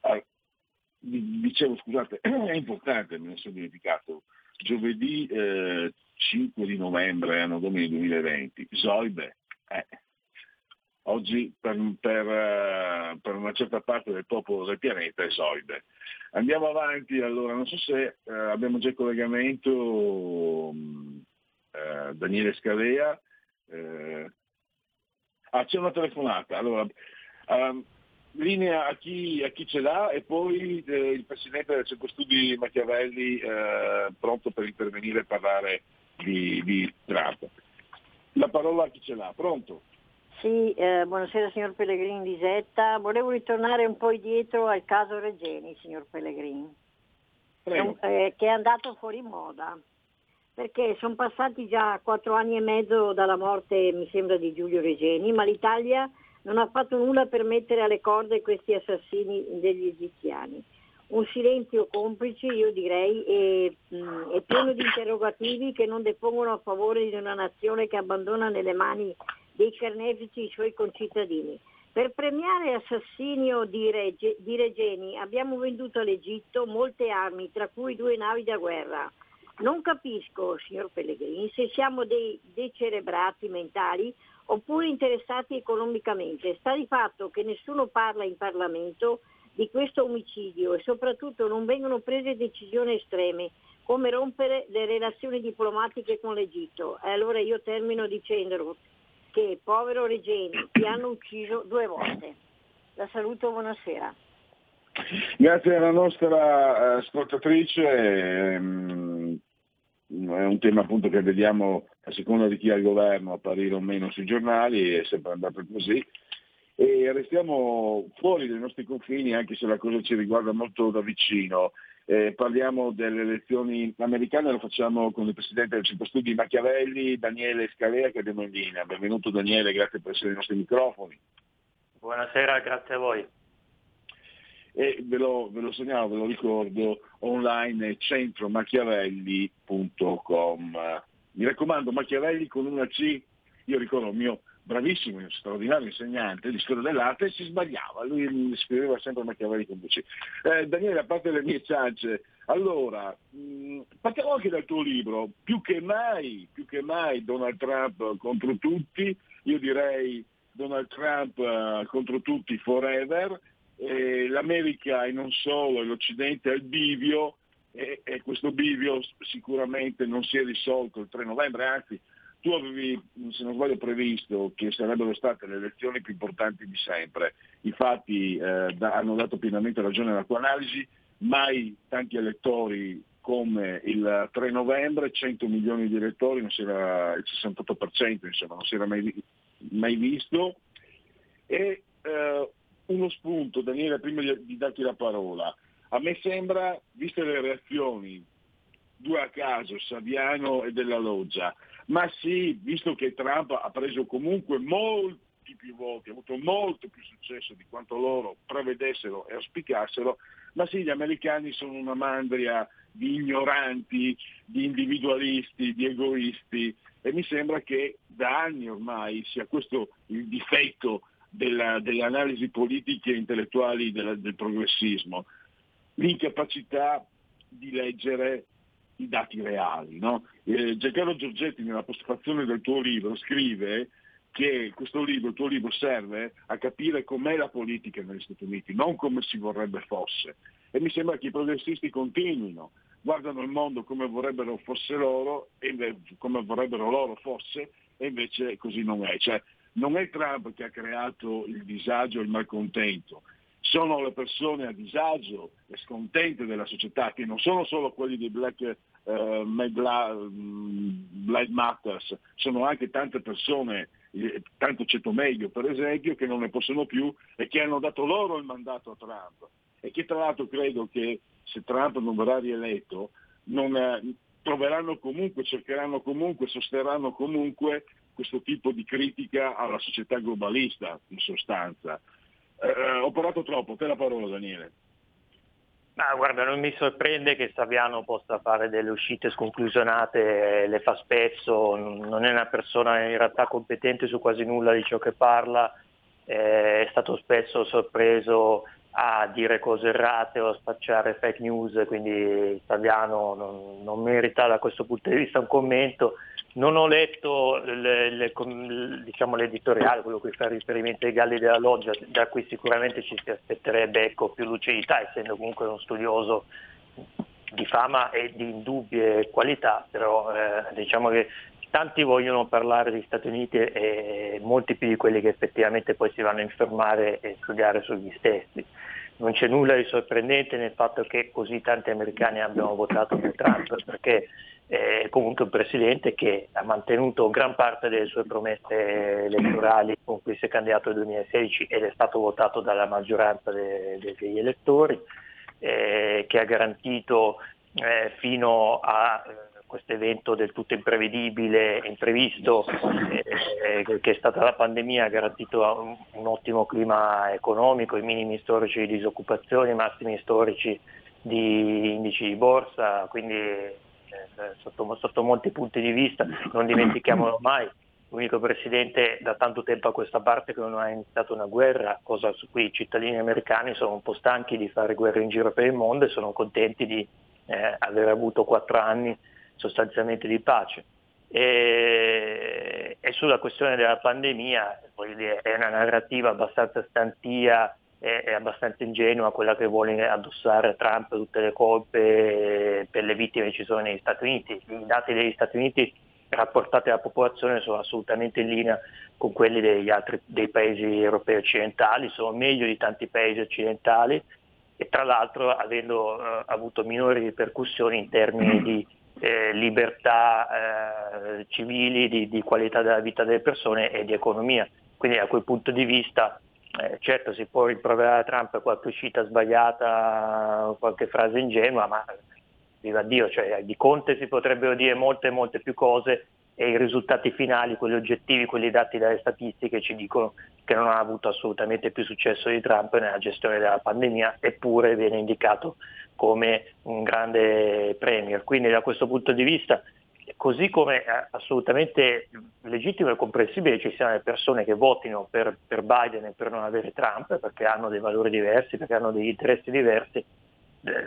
Ah, dicevo, scusate, [CLEARS THROAT] è importante, me ne sono dimenticato, giovedì eh, 5 di novembre, anno domini 2020, Zoibe, eh, oggi per, per, eh, per, una certa parte del popolo del pianeta è Zoide. Andiamo avanti, allora, non so se eh, abbiamo già il collegamento eh, Daniele Scalea. Eh, ah, c'è una telefonata, allora, um, linea a chi, a chi, ce l'ha e poi eh, il Presidente del Centro Studi Machiavelli eh, pronto per intervenire e parlare di, di Trump. La parola a chi ce l'ha, pronto? Sì, eh, buonasera signor Pellegrini di Zetta. Volevo ritornare un po' indietro al caso Regeni, signor Pellegrini, eh, che è andato fuori moda, perché sono passati già quattro anni e mezzo dalla morte, mi sembra, di Giulio Regeni, ma l'Italia non ha fatto nulla per mettere alle corde questi assassini degli egiziani un silenzio complice, io direi, e, mh, e pieno di interrogativi che non depongono a favore di una nazione che abbandona nelle mani dei carnefici i suoi concittadini. Per premiare l'assassinio di, Reg- di Regeni abbiamo venduto all'Egitto molte armi, tra cui due navi da guerra. Non capisco, signor Pellegrini, se siamo dei decerebrati mentali oppure interessati economicamente. Sta di fatto che nessuno parla in Parlamento di questo omicidio e soprattutto non vengono prese decisioni estreme come rompere le relazioni diplomatiche con l'Egitto. E allora io termino dicendo che povero Regeni ti hanno ucciso due volte. La saluto, buonasera. Grazie alla nostra eh, ascoltatrice, ehm, è un tema appunto che vediamo a seconda di chi ha il governo apparire o meno sui giornali, è sempre andato così e restiamo fuori dai nostri confini anche se la cosa ci riguarda molto da vicino. Eh, parliamo delle elezioni americane, lo facciamo con il Presidente del Centro Studi Machiavelli, Daniele Scalea che abbiamo in linea. Benvenuto Daniele, grazie per essere ai nostri microfoni. Buonasera, grazie a voi. E ve lo, ve lo segnalo, ve lo ricordo, online centromachiavelli.com. Mi raccomando, Machiavelli con una C, io ricordo il mio bravissimo, straordinario insegnante di storia dell'arte, si sbagliava, lui scriveva sempre Machiavelli con voce. Eh, Daniele, a parte le mie ciance, allora, mh, mm, partiamo anche dal tuo libro, più che mai, più che mai Donald Trump contro tutti, io direi Donald Trump uh, contro tutti forever, eh, l'America e non solo, l'Occidente al bivio, e, e questo bivio sicuramente non si è risolto il 3 novembre, anzi tu avevi, se non sbaglio, previsto che sarebbero state le elezioni più importanti di sempre. I fatti eh, da, hanno dato pienamente ragione alla tua analisi, mai tanti elettori come il 3 novembre 100 milioni di elettori, il 68% insomma, non si era mai, mai visto. E eh, uno spunto, Daniele, prima di, darti la parola. A me sembra, viste le reazioni, due a caso, Saviano e della Loggia, ma sì, visto che Trump ha preso comunque molti più voti, ha avuto molto più successo di quanto loro prevedessero e auspicassero, ma sì, gli americani sono una mandria di ignoranti, di individualisti, di egoisti e mi sembra che da anni ormai sia questo il difetto della, delle analisi politiche e intellettuali della, del progressismo, l'incapacità di leggere i dati reali. No? Eh, Giancarlo Giorgetti nella postfazione del tuo libro scrive che questo libro, il tuo libro serve a capire com'è la politica negli Stati Uniti, non come si vorrebbe fosse. E mi sembra che i progressisti continuino, guardano il mondo come vorrebbero fosse loro, e come vorrebbero loro fosse, e invece così non è. Cioè, non è Trump che ha creato il disagio e il malcontento, sono le persone a disagio e scontente della società, che non sono solo quelli di Black uh, Lives Matters, sono anche tante persone, eh, tanto ceto meglio per esempio, che non ne possono più e che hanno dato loro il mandato a Trump. E che tra l'altro credo che se Trump non verrà rieletto, non, eh, troveranno comunque, cercheranno comunque, sosterranno comunque questo tipo di critica alla società globalista, in sostanza. Eh, ho parlato troppo, te la parola Daniele. Ma guarda, non mi sorprende che Saviano possa fare delle uscite sconclusionate, le fa spesso, non è una persona in realtà competente su quasi nulla di ciò che parla, eh, è stato spesso sorpreso a dire cose errate o a spacciare fake news, quindi Saviano non, non merita da questo punto di vista un commento. Non ho letto le, le, diciamo, l'editoriale, quello che fa riferimento ai galli della loggia, da cui sicuramente ci si aspetterebbe ecco, più lucidità, essendo comunque uno studioso di fama e di indubbie qualità, però eh, diciamo che tanti vogliono parlare degli Stati Uniti e molti più di quelli che effettivamente poi si vanno a informare e studiare sugli stessi. Non c'è nulla di sorprendente nel fatto che così tanti americani abbiano votato per Trump, perché è comunque un presidente che ha mantenuto gran parte delle sue promesse elettorali con cui si è candidato nel 2016 ed è stato votato dalla maggioranza de- degli elettori, eh, che ha garantito eh, fino a questo evento del tutto imprevedibile imprevisto eh, eh, che è stata la pandemia ha garantito un, un, ottimo clima economico, i minimi storici di disoccupazione, i massimi storici di indici di borsa, quindi eh, sotto, sotto molti punti di vista. Non dimentichiamolo mai, l'unico presidente da tanto tempo a questa parte che non ha iniziato una guerra, cosa su cui i cittadini americani sono un po' stanchi di fare guerre in giro per il mondo e sono contenti di eh, aver avuto quattro anni sostanzialmente di pace. E, e sulla questione della pandemia dire, è una narrativa abbastanza stantia e, e abbastanza ingenua quella che vuole addossare a Trump tutte le colpe per le vittime che ci sono negli Stati Uniti. I dati degli Stati Uniti rapportati alla popolazione sono assolutamente in linea con quelli degli altri dei paesi europei occidentali, sono meglio di tanti paesi occidentali e tra l'altro avendo eh, avuto minori ripercussioni in termini di eh, libertà eh, civili, di, di, qualità della vita delle persone e di economia. Quindi da quel punto di vista eh, certo si può rimproverare a Trump qualche uscita sbagliata, qualche frase ingenua, ma viva Dio, cioè, di Conte si potrebbero dire molte molte più cose e i risultati finali, quelli oggettivi, quelli dati dalle statistiche ci dicono che non ha avuto assolutamente più successo di Trump nella gestione della pandemia, eppure viene indicato come un grande premier. Quindi da questo punto di vista, così come è assolutamente legittimo e comprensibile ci siano le persone che votino per, per Biden e per non avere Trump, perché hanno dei valori diversi, perché hanno degli interessi diversi,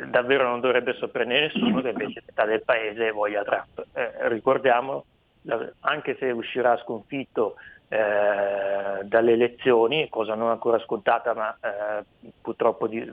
davvero non dovrebbe sorprendere nessuno che invece metà del paese voglia Trump. Eh, ricordiamo anche se uscirà sconfitto eh, dalle elezioni, cosa non ancora scontata ma eh, purtroppo, di,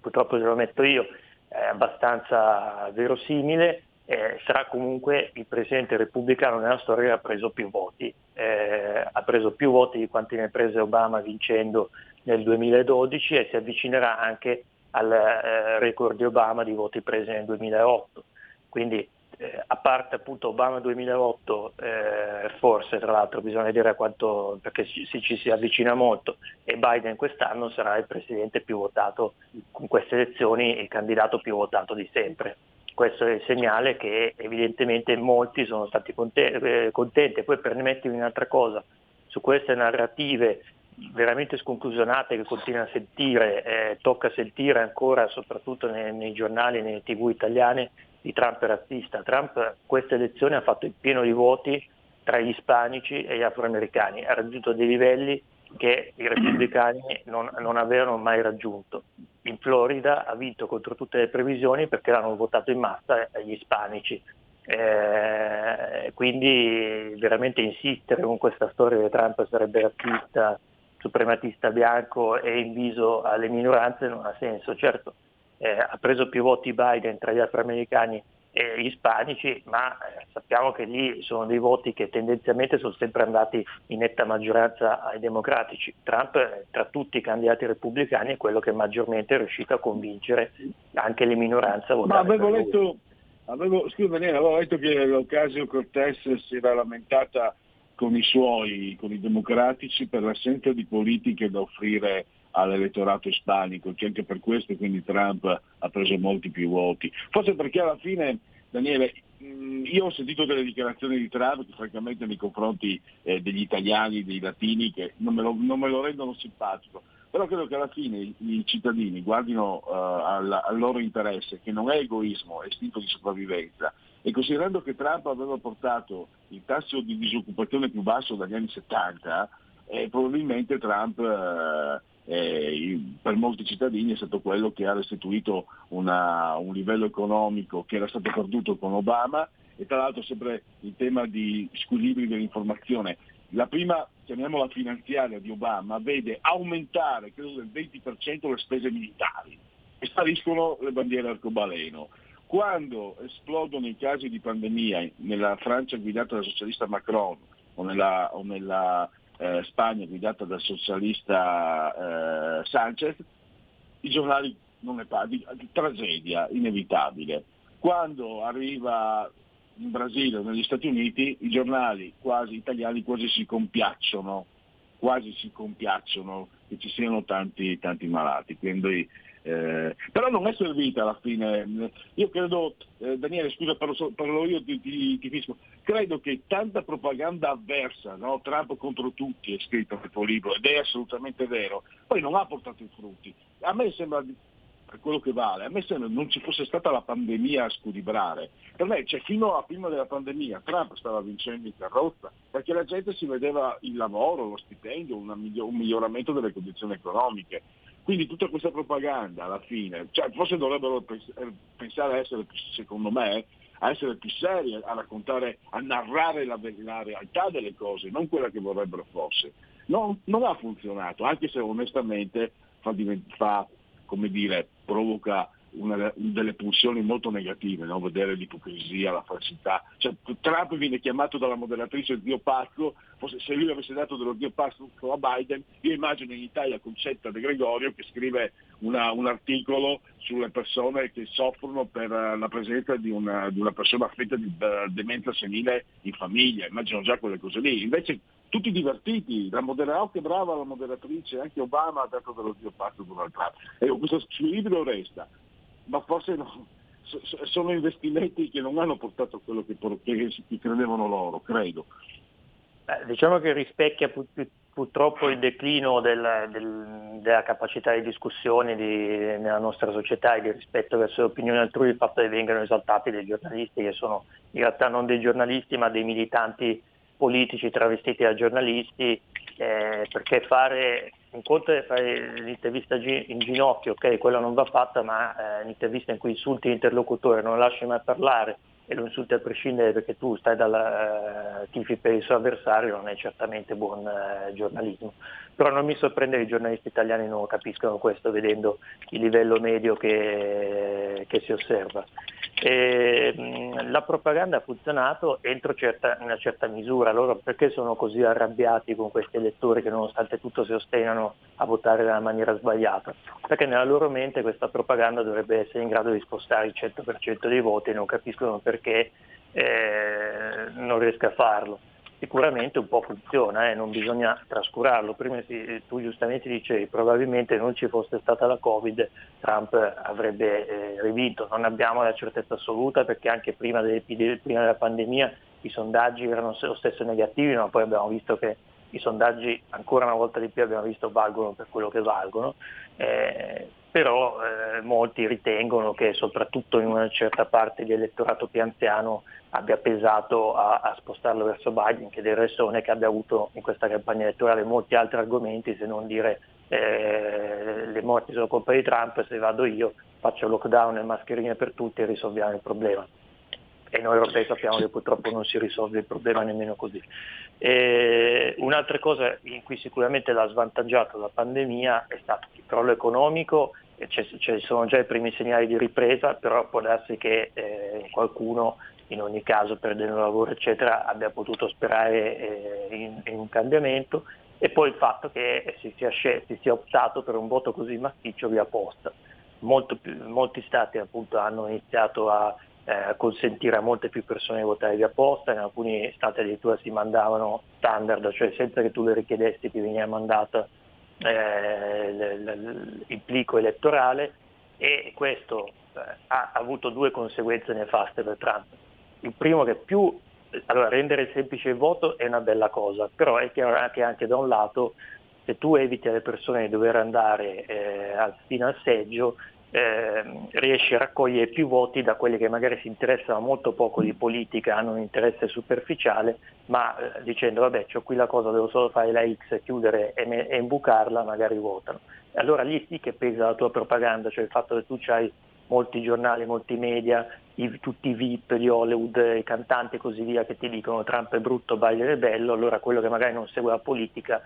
purtroppo se lo metto io, è abbastanza verosimile, eh, sarà comunque il presidente repubblicano nella storia che ha preso più voti, eh, ha preso più voti di quanti ne prese Obama vincendo nel 2012 e si avvicinerà anche al eh, record di Obama di voti presi nel 2008 Quindi eh, a parte appunto Obama 2008, eh, forse tra l'altro bisogna dire quanto, perché ci, ci si avvicina molto, e Biden quest'anno sarà il presidente più votato con queste elezioni, il candidato più votato di sempre. Questo è il segnale che evidentemente molti sono stati eh, contenti. Poi per mettere un'altra cosa, su queste narrative veramente sconclusionate che continua a sentire, eh, tocca sentire ancora soprattutto nei, nei giornali e nelle tv italiane di Trump razzista. Trump queste elezioni ha fatto il pieno di voti tra gli ispanici e gli afroamericani, ha raggiunto dei livelli che i repubblicani non, non avevano mai raggiunto. In Florida ha vinto contro tutte le previsioni perché l'hanno votato in massa gli ispanici. Eh, quindi veramente insistere con questa storia che Trump sarebbe razzista, suprematista bianco e inviso alle minoranze non ha senso. Certo, eh, ha preso più voti Biden tra gli afroamericani e gli ispanici, ma eh, sappiamo che lì sono dei voti che tendenzialmente sono sempre andati in netta maggioranza ai democratici. Trump, eh, tra tutti i candidati repubblicani, è quello che maggiormente è riuscito a convincere anche le minoranze a votare. Ma avevo letto, avevo, scusa, avevo letto che l'Ocasio Cortez si era lamentata con i suoi, con i democratici, per l'assenza di politiche da offrire all'elettorato ispanico, che anche per questo quindi Trump ha preso molti più voti. Forse perché alla fine, Daniele, io ho sentito delle dichiarazioni di Trump che francamente nei confronti eh, degli italiani, dei latini, che non me, lo, non me, lo, rendono simpatico, però credo che alla fine i, cittadini guardino uh, al, al, loro interesse, che non è egoismo, è istinto di sopravvivenza. E considerando che Trump aveva portato il tasso di disoccupazione più basso dagli anni 70, eh, probabilmente Trump eh, eh, per molti cittadini è stato quello che ha restituito una, un livello economico che era stato perduto con Obama e tra l'altro sempre il tema di squilibri dell'informazione. La prima, chiamiamola finanziaria di Obama, vede aumentare, credo del 20% le spese militari e spariscono le bandiere arcobaleno. Quando esplodono i casi di pandemia nella Francia guidata dal socialista Macron o nella, o nella eh, Spagna guidata dal socialista eh, Sanchez, i giornali non ne parlano, di, tragedia inevitabile. Quando arriva in Brasile o negli Stati Uniti i giornali quasi italiani quasi si compiacciono, quasi si compiacciono che ci siano tanti, tanti malati. Quindi eh, però non è servita alla fine. Io credo, eh, Daniele, scusa, parlo, parlo io di, di, di fisco, credo che tanta propaganda avversa, no? Trump contro tutti è scritto nel tuo libro ed è assolutamente vero, poi non ha portato i frutti. A me sembra quello che vale. A me sembra non ci fosse stata la pandemia a squilibrare. Per me, cioè, fino a prima della pandemia, Trump stava vincendo in carrozza perché la gente si vedeva il lavoro, lo stipendio, un miglioramento delle condizioni economiche. Quindi tutta questa propaganda alla fine, cioè, forse dovrebbero eh, pensare a essere, secondo me, a essere più seri, a raccontare, a narrare la, la realtà delle cose, non quella che vorrebbero fosse. Non, non ha funzionato, anche se onestamente fa, fa come dire, provoca una, delle pulsioni molto negative, no? vedere l'ipocrisia, la falsità. Cioè, Trump viene chiamato dalla moderatrice zio pazzo, forse se lui avesse dato dello zio pazzo a Biden, io immagino in Italia Concetta De Gregorio che scrive una, un articolo sulle persone che soffrono per la presenza di una, di una persona affetta di demenza senile in famiglia, immagino già quelle cose lì. Invece tutti divertiti, la modera- oh, che brava la moderatrice, anche Obama ha dato dello zio pazzo Donald Trump. Ecco, questo squilibrio resta, ma forse no, sono investimenti che non hanno portato a quello che, che credevano loro, credo. Eh, diciamo che rispecchia pu- purtroppo il declino del, del, della capacità di discussione di, nella nostra società e di rispetto verso le opinioni altrui, il fatto che vengano esaltati dei giornalisti che sono in realtà non dei giornalisti ma dei militanti politici travestiti da giornalisti, eh, perché fare un conto è fare l'intervista in ginocchio, ok, quella non va fatta, ma eh, un'intervista in cui insulti l'interlocutore, non lasci mai parlare e lo insulti a prescindere perché tu stai dalla eh, tifi per il suo avversario non è certamente buon eh, giornalismo. Però non mi sorprende che i giornalisti italiani non capiscano questo vedendo il livello medio che, che si osserva. E, mh, la propaganda ha funzionato entro certa, una certa misura, loro perché sono così arrabbiati con questi elettori che nonostante tutto si ostinano a votare nella maniera sbagliata? Perché nella loro mente questa propaganda dovrebbe essere in grado di spostare il 100% dei voti e non capiscono perché eh, non riesca a farlo sicuramente un po' funziona, eh, non bisogna trascurarlo. Prima si, tu giustamente dicevi probabilmente non ci fosse stata la Covid Trump avrebbe eh, rivinto, non abbiamo la certezza assoluta perché anche prima, prima, della pandemia i sondaggi erano lo stesso negativi, ma poi abbiamo visto che i sondaggi ancora una volta di più abbiamo visto valgono per quello che valgono. Eh, però eh, molti ritengono che soprattutto in una certa parte di elettorato più anziano abbia pesato a, a, spostarlo verso Biden, che del resto non è che abbia avuto in questa campagna elettorale molti altri argomenti se non dire eh, le morti sono colpa di Trump, se vado io faccio lockdown e mascherine per tutti e risolviamo il problema. E noi europei sappiamo che purtroppo non si risolve il problema nemmeno così. E un'altra cosa in cui sicuramente l'ha svantaggiato la pandemia è stato il crollo economico, ci sono già i primi segnali di ripresa, però può darsi che eh, qualcuno in ogni caso perdendo lavoro eccetera abbia potuto sperare eh, in, in, un cambiamento e poi il fatto che si sia, scel- si sia optato per un voto così massiccio via posta. Più, molti stati appunto hanno iniziato a eh, consentire a molte più persone di votare via posta, in alcuni stati addirittura si mandavano standard, cioè senza che tu le richiedessi ti veniva mandato eh, il plico elettorale e questo eh, ha avuto due conseguenze nefaste per Trump. Il primo che più, allora rendere semplice il voto è una bella cosa, però è chiaro che anche da un lato se tu eviti alle persone di dover andare eh, fino al seggio, eh, riesci a raccogliere più voti da quelli che magari si interessano molto poco di politica, hanno un interesse superficiale, ma eh, dicendo vabbè ho qui la cosa, devo solo fare la X, chiudere e, me- e imbucarla, magari votano. Allora lì sì che pesa la tua propaganda, cioè il fatto che tu hai molti giornali, molti media, i, tutti i VIP di Hollywood, i cantanti e così via che ti dicono Trump è brutto, Biden è bello, allora quello che magari non segue la politica,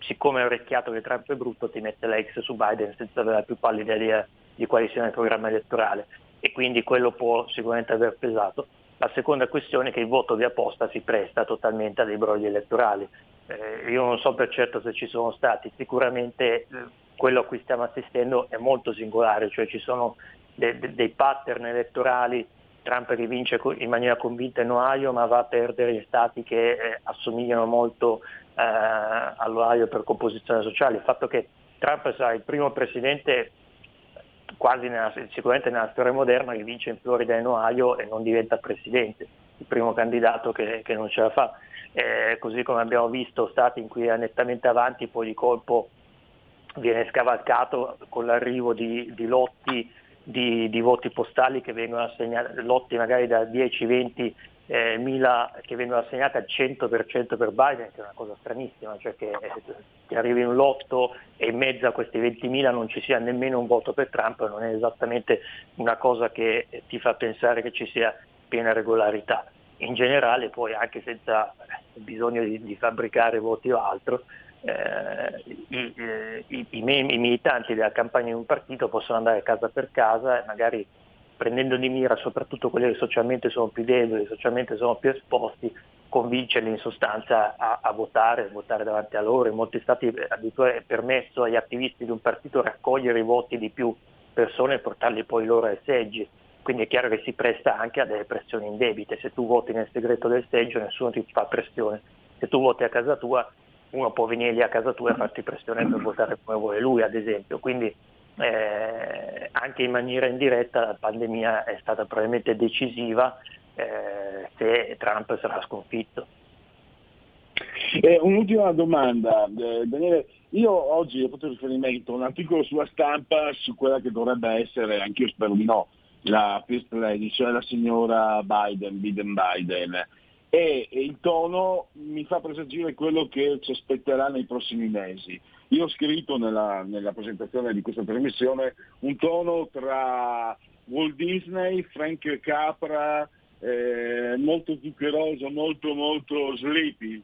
siccome è orecchiato che Trump è brutto, ti mette la X su Biden senza avere la più pallida idea di quali sia il programma elettorale e quindi quello può sicuramente aver pesato. La seconda questione è che il voto via posta si presta totalmente a dei brogli elettorali. Eh, io non so per certo se ci sono stati, sicuramente eh, quello a cui stiamo assistendo è molto singolare, cioè ci sono de, de, dei pattern elettorali, Trump che vince in maniera convinta in Ohio ma va a perdere in stati che eh, assomigliano molto eh, all'Ohio per composizione sociale. Il fatto che Trump sarà il primo presidente quasi nella, sicuramente nella storia moderna che vince in Florida e in Ohio e non diventa presidente, il primo candidato che, che non ce la fa. Eh, così come abbiamo visto stati in cui è nettamente avanti, poi di colpo viene scavalcato con l'arrivo di, di lotti di, di, voti postali che vengono assegnati, lotti magari da 10-20 eh, mila che vengono assegnati al 100% per Biden, che è una cosa stranissima, cioè che, che arrivi un lotto e in mezzo a questi 20.000 non ci sia nemmeno un voto per Trump, non è esattamente una cosa che ti fa pensare che ci sia piena regolarità. In generale poi anche senza bisogno di, di fabbricare voti o altro, eh, i, i, i, i, militanti della campagna di un partito possono andare casa per casa e magari prendendo di mira soprattutto quelli che socialmente sono più deboli, socialmente sono più esposti, convincerli in sostanza a, a votare, a votare davanti a loro. In molti stati addirittura è permesso agli attivisti di un partito raccogliere i voti di più persone e portarli poi loro ai seggi. Quindi è chiaro che si presta anche a delle pressioni indebite. Se tu voti nel segreto del seggio nessuno ti fa pressione. Se tu voti a casa tua uno può venire lì a casa tua e farti pressione per votare come vuole lui, ad esempio. Quindi eh, anche in maniera indiretta la pandemia è stata probabilmente decisiva eh, se Trump sarà sconfitto. Eh, un'ultima domanda, eh, Daniele. Io oggi ho fatto riferimento a un articolo sulla stampa su quella che dovrebbe essere, anch'io spero di no, la First Lady, cioè la signora Biden, Biden Biden e il tono mi fa presagire quello che ci aspetterà nei prossimi mesi. Io ho scritto nella, nella presentazione di questa trasmissione un tono tra Walt Disney, Frank Capra, eh, molto zuccheroso, molto molto sleepy.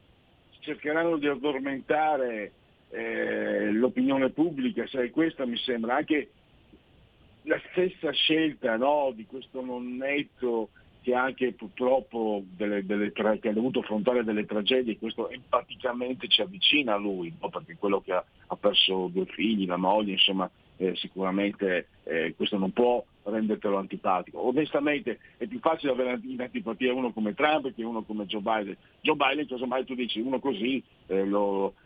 Cercheranno di addormentare eh, l'opinione pubblica, sai, questa mi sembra anche la stessa scelta no, di questo non che anche purtroppo delle, delle tra- che ha dovuto affrontare delle tragedie, questo empaticamente ci avvicina a lui, no? perché quello che ha, ha, perso due figli, la moglie, insomma eh, sicuramente eh, questo non può rendertelo antipatico. Onestamente è più facile avere in antipatia uno come Trump che uno come Joe Biden. Joe Biden, casomai tu dici, uno così, eh,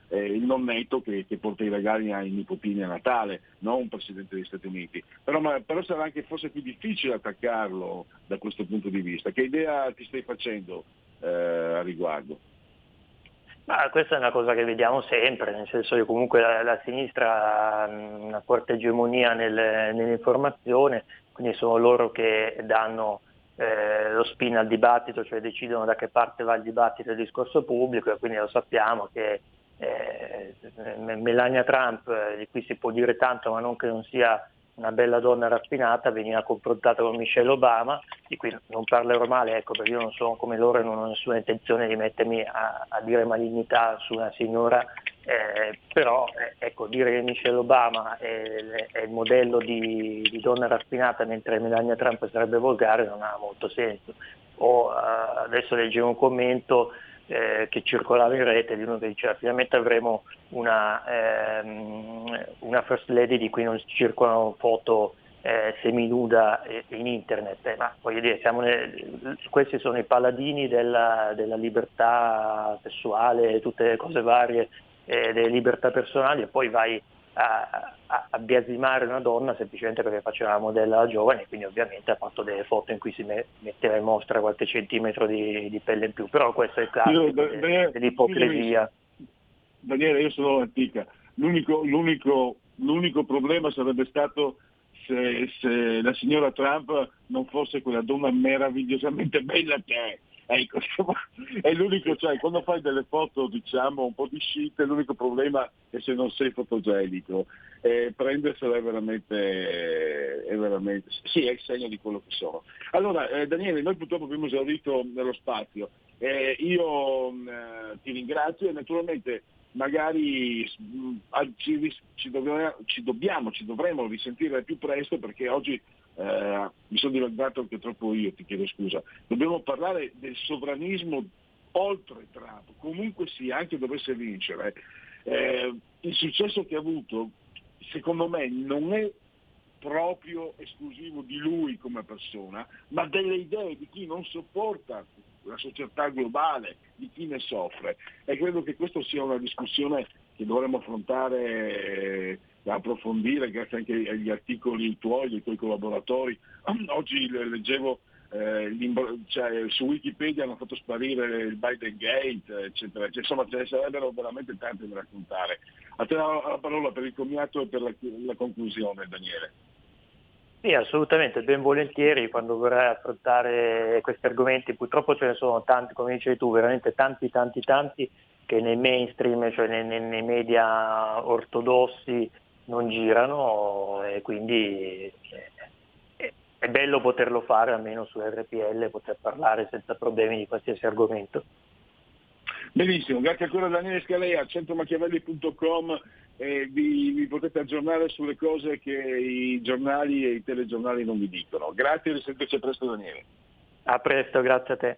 eh, il non netto che, che, porta i regali ai nipotini a Natale, non un Presidente degli Stati Uniti. Però, ma, però, sarà anche forse più difficile attaccarlo da questo punto di vista. Che idea ti stai facendo eh, a riguardo? Ma questa è una cosa che vediamo sempre, nel senso che comunque la, la sinistra ha una forte egemonia nel, nell'informazione, quindi sono loro che danno eh, lo spin al dibattito, cioè decidono da che parte va il dibattito e il discorso pubblico e quindi lo sappiamo che eh, Melania Trump, eh, di cui si può dire tanto ma non che non sia una bella donna raffinata, veniva confrontata con Michelle Obama, di cui non parlerò male, ecco, perché io non sono come loro e non ho nessuna intenzione di mettermi a, a dire malignità su una signora, eh, però eh, ecco, dire che Michelle Obama è, è il modello di, di, donna raffinata mentre Melania Trump sarebbe volgare non ha molto senso. O, uh, adesso leggevo un commento eh, che circolava in rete di uno che diceva finalmente avremo una, ehm, una first lady di cui non circolano foto eh, seminuda in internet, eh, ma voglio dire, nel, questi sono i paladini della, della, libertà sessuale, tutte le cose varie, eh, delle libertà personali e poi vai a, a, a, biasimare una donna semplicemente perché faceva la modella giovane e quindi ovviamente ha fatto delle foto in cui si me, metteva in mostra qualche centimetro di, di, pelle in più, però questo è il classico de, dell'ipocrisia. Daniele, io sono antica, l'unico, l'unico, l'unico problema sarebbe stato se, se, la signora Trump non fosse quella donna meravigliosamente bella che è. Ecco, è l'unico, cioè quando fai delle foto diciamo un po' di shit, l'unico problema è se non sei fotogenico. Eh, prendersela è veramente, è veramente, sì, è il segno di quello che sono. Allora, eh, Daniele, noi purtroppo abbiamo esaurito nello spazio. Eh, io eh, ti ringrazio e naturalmente magari mh, ci, ci, dobbiamo, ci, dobbiamo, ci dovremo risentire più presto perché oggi eh, mi sono diventato anche troppo io, ti chiedo scusa. Dobbiamo parlare del sovranismo oltre Trump, comunque sia, anche dovesse vincere. Eh, il successo che ha avuto, secondo me, non è proprio esclusivo di lui come persona, ma delle idee di chi non sopporta la società globale, di chi ne soffre. E credo che questa sia una discussione che dovremmo affrontare da approfondire grazie anche agli articoli tuoi, dei tuoi collaboratori. [CLEARS THROAT] Oggi leggevo eh, cioè, su Wikipedia hanno fatto sparire il Biden Gate, eccetera, eccetera. insomma ce ne sarebbero veramente tante da raccontare. A te la parola per il commiato e per la, la conclusione, Daniele. Sì, assolutamente, ben volentieri quando vorrai affrontare questi argomenti, purtroppo ce ne sono tanti, come dicevi tu, veramente tanti, tanti, tanti che nei mainstream, cioè nei, nei media ortodossi non girano e quindi eh, è bello poterlo fare almeno su RPL, poter parlare senza problemi di qualsiasi argomento. Benissimo, grazie ancora a Daniele Scalea, centromachiavelli.com e vi, vi, potete aggiornare sulle cose che i giornali e i telegiornali non vi dicono. Grazie e risentirci presto Daniele. A presto, grazie a te.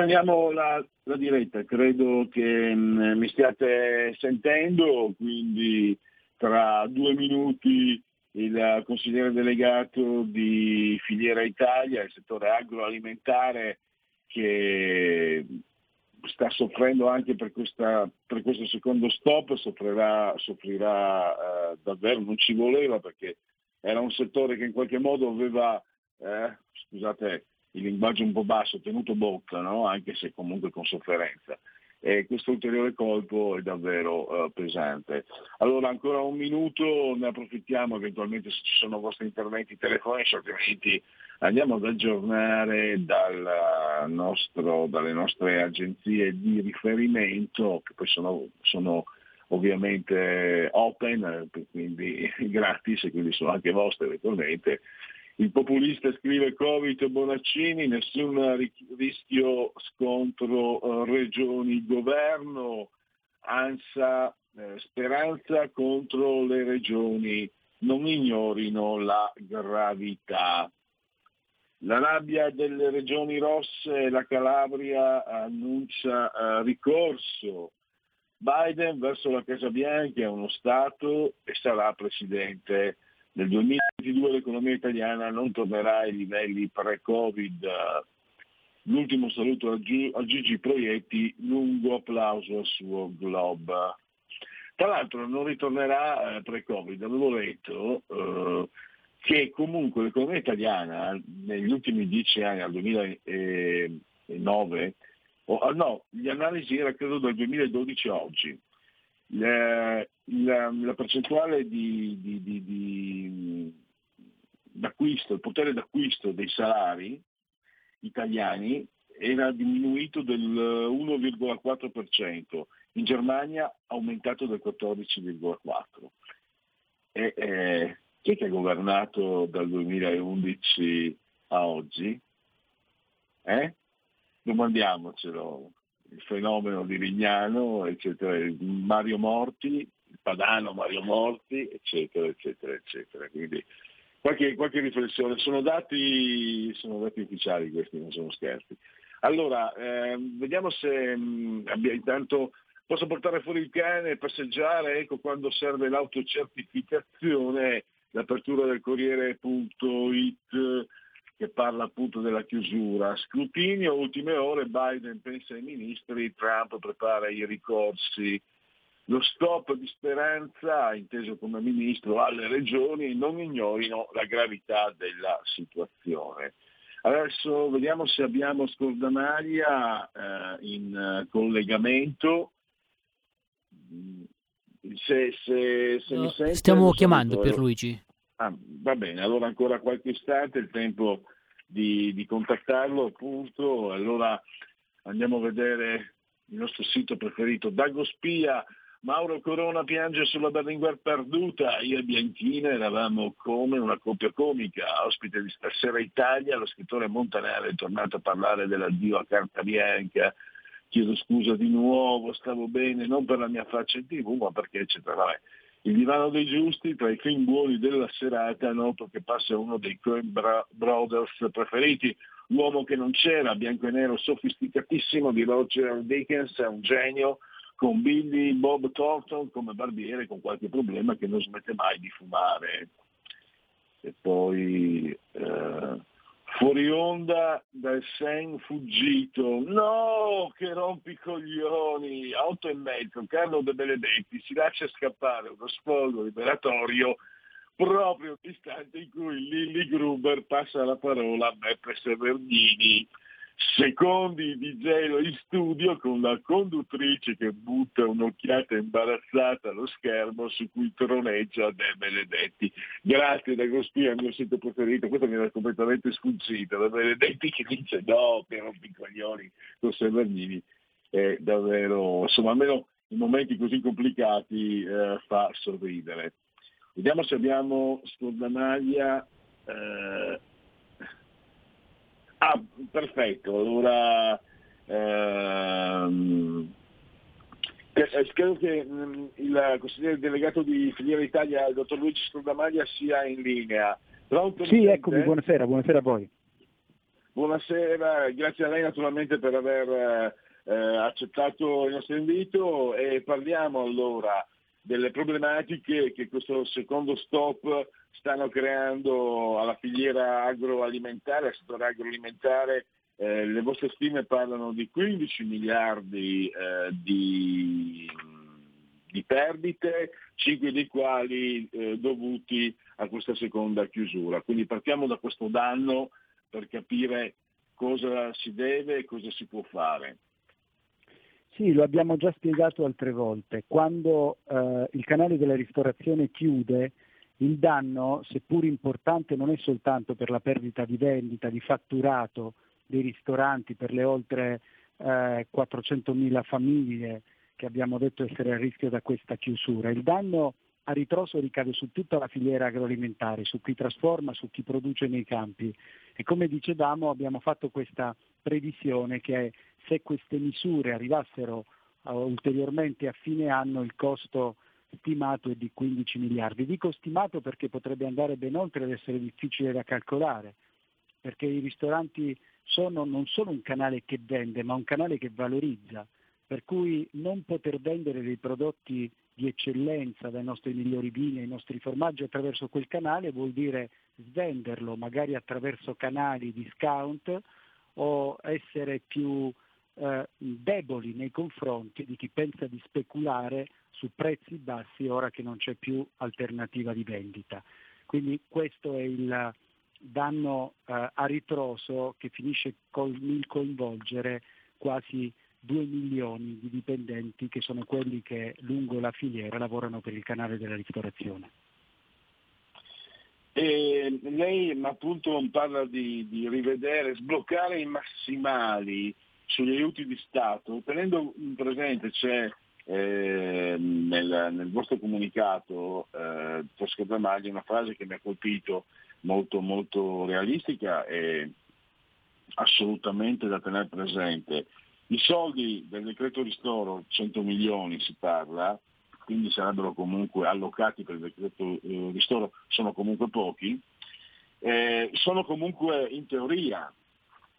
Riprendiamo la, la diretta, credo che mm, mi stiate sentendo, quindi tra due minuti il consigliere delegato di Filiera Italia, il settore agroalimentare che sta soffrendo anche per, questa, per questo secondo stop, soffrirà, soffrirà eh, davvero, non ci voleva perché era un settore che in qualche modo aveva, eh, scusate il linguaggio un po' basso, tenuto bocca, no? anche se comunque con sofferenza. E questo ulteriore colpo è davvero eh, pesante. Allora ancora un minuto, ne approfittiamo eventualmente se ci sono vostri interventi telefonici, altrimenti andiamo ad aggiornare dal nostro, dalle nostre agenzie di riferimento, che poi sono, sono ovviamente open, quindi [LAUGHS] gratis e quindi sono anche vostre eventualmente. Il populista scrive Covid Bonaccini, nessun rischio scontro eh, regioni-governo, ANSA eh, speranza contro le regioni, non ignorino la gravità. La rabbia delle regioni rosse, la Calabria annuncia eh, ricorso. Biden verso la Casa Bianca è uno Stato e sarà presidente. Nel 2022 l'economia italiana non tornerà ai livelli pre-Covid. L'ultimo saluto a, Gi- a Gigi Proietti, lungo applauso al suo Globe. Tra l'altro non ritornerà eh, pre-Covid, avevo letto eh, che comunque l'economia italiana negli ultimi dieci anni, al 2009, o, ah, no, gli analisi era credo dal 2012 a oggi, la, la- la percentuale di, di- di- di- d'acquisto, il potere d'acquisto dei salari italiani era diminuito del 1,4%, in Germania aumentato del 14,4%. E, eh, chi è che ha governato dal 2011 a oggi? Eh? Domandiamocelo. Il fenomeno di Rignano, eccetera, Mario Morti, il padano Mario Morti, eccetera, eccetera, eccetera. Quindi qualche, qualche riflessione. Sono dati, sono dati ufficiali questi, non sono scherzi. Allora, ehm, vediamo se mh, abbia intanto posso portare fuori il cane passeggiare, ecco quando serve l'autocertificazione, l'apertura del Corriere.it che parla appunto della chiusura. Scrutinio, ultime ore, Biden pensa ai ministri, Trump prepara i ricorsi. Lo stop di speranza, inteso come ministro, alle regioni non ignorino la gravità della situazione. Adesso vediamo se abbiamo Scordanaria eh, in eh, collegamento. Mm, Se, se- se mi sente, Stiamo chiamando saluto. Pierluigi. Ah, va bene, allora ancora qualche istante, il tempo di, di contattarlo appunto, allora andiamo a vedere il nostro sito preferito, Dago Spia, Mauro Corona piange sulla Berlinguer perduta, io e Bianchina eravamo come una coppia comica, ospite di Stasera Italia, lo scrittore Montanelli è tornato a parlare dell'addio a Carta Bianca, chiedo scusa di nuovo, stavo bene, non per la mia faccia in tv, ma perché eccetera. Vabbè. Il divano dei giusti tra i film buoni della serata, noto che passa uno dei Coen Brothers preferiti, l'uomo che non c'era, bianco e nero, sofisticatissimo di Roger Dickens, è un genio, con Billy Bob Thornton come barbiere con qualche problema che non smette mai di fumare. E poi eh, fuori onda dal Sen fuggito, no che rompi i coglioni, a otto e mezzo, Carlo De Benedetti si lascia scappare uno sfogo liberatorio proprio all'istante in cui Lilly Gruber passa la parola a Beppe Severnini, secondi di gelo in studio con la conduttrice che butta un'occhiata imbarazzata allo schermo su cui troneggia De Benedetti. Grazie da Gospia, il mio sito preferito, questo mi era completamente sfuggito, De Benedetti che dice no, per rompicoglioni con Severnini, è davvero, insomma almeno in momenti così complicati eh, fa sorridere. Vediamo se abbiamo Scordanaglia. eh, Ah, perfetto, allora ehm, eh, credo che mm, il consigliere delegato di Filiera Italia, il dottor Luigi Scordamaglia, sia in linea. Pronto? Sì, eccomi, buonasera, buonasera a voi. Buonasera, grazie a lei naturalmente per aver eh, accettato il nostro invito e parliamo allora delle problematiche che questo secondo stop stanno creando alla filiera agroalimentare, al settore agroalimentare. Eh, le vostre stime parlano di 15 miliardi eh, di, di perdite, 5 dei quali eh, dovuti a questa seconda chiusura. Quindi partiamo da questo danno per capire cosa si deve e cosa si può fare. Sì, lo abbiamo già spiegato altre volte. Quando eh, il canale della ristorazione chiude, il danno, seppur importante, non è soltanto per la perdita di vendita, di fatturato dei ristoranti, per le oltre eh, 400.000 famiglie che abbiamo detto essere a rischio da questa chiusura. Il danno a ritroso ricade su tutta la filiera agroalimentare, su chi trasforma, su chi produce nei campi. E come dicevamo abbiamo fatto questa previsione che se queste misure arrivassero uh, ulteriormente a fine anno il costo stimato è di 15 miliardi. Dico stimato perché potrebbe andare ben oltre ed essere difficile da calcolare, perché i ristoranti sono non solo un canale che vende, ma un canale che valorizza, per cui non poter vendere dei prodotti di eccellenza dai nostri migliori vini, ai nostri formaggi attraverso quel canale vuol dire svenderlo magari attraverso canali discount o essere più eh, deboli nei confronti di chi pensa di speculare su prezzi bassi ora che non c'è più alternativa di vendita. Quindi questo è il danno eh, a ritroso che finisce con il coinvolgere quasi 2 milioni di dipendenti che sono quelli che lungo la filiera lavorano per il canale della ristorazione. E lei appunto parla di, di rivedere, sbloccare i massimali sugli aiuti di Stato, tenendo presente c'è eh, nel, nel, vostro comunicato eh, Tosca Damagli una frase che mi ha colpito molto molto realistica e assolutamente da tenere presente. I soldi del decreto ristoro, 100 milioni si parla, quindi sarebbero comunque allocati per il decreto eh, ristoro, sono comunque pochi, eh, sono comunque in teoria,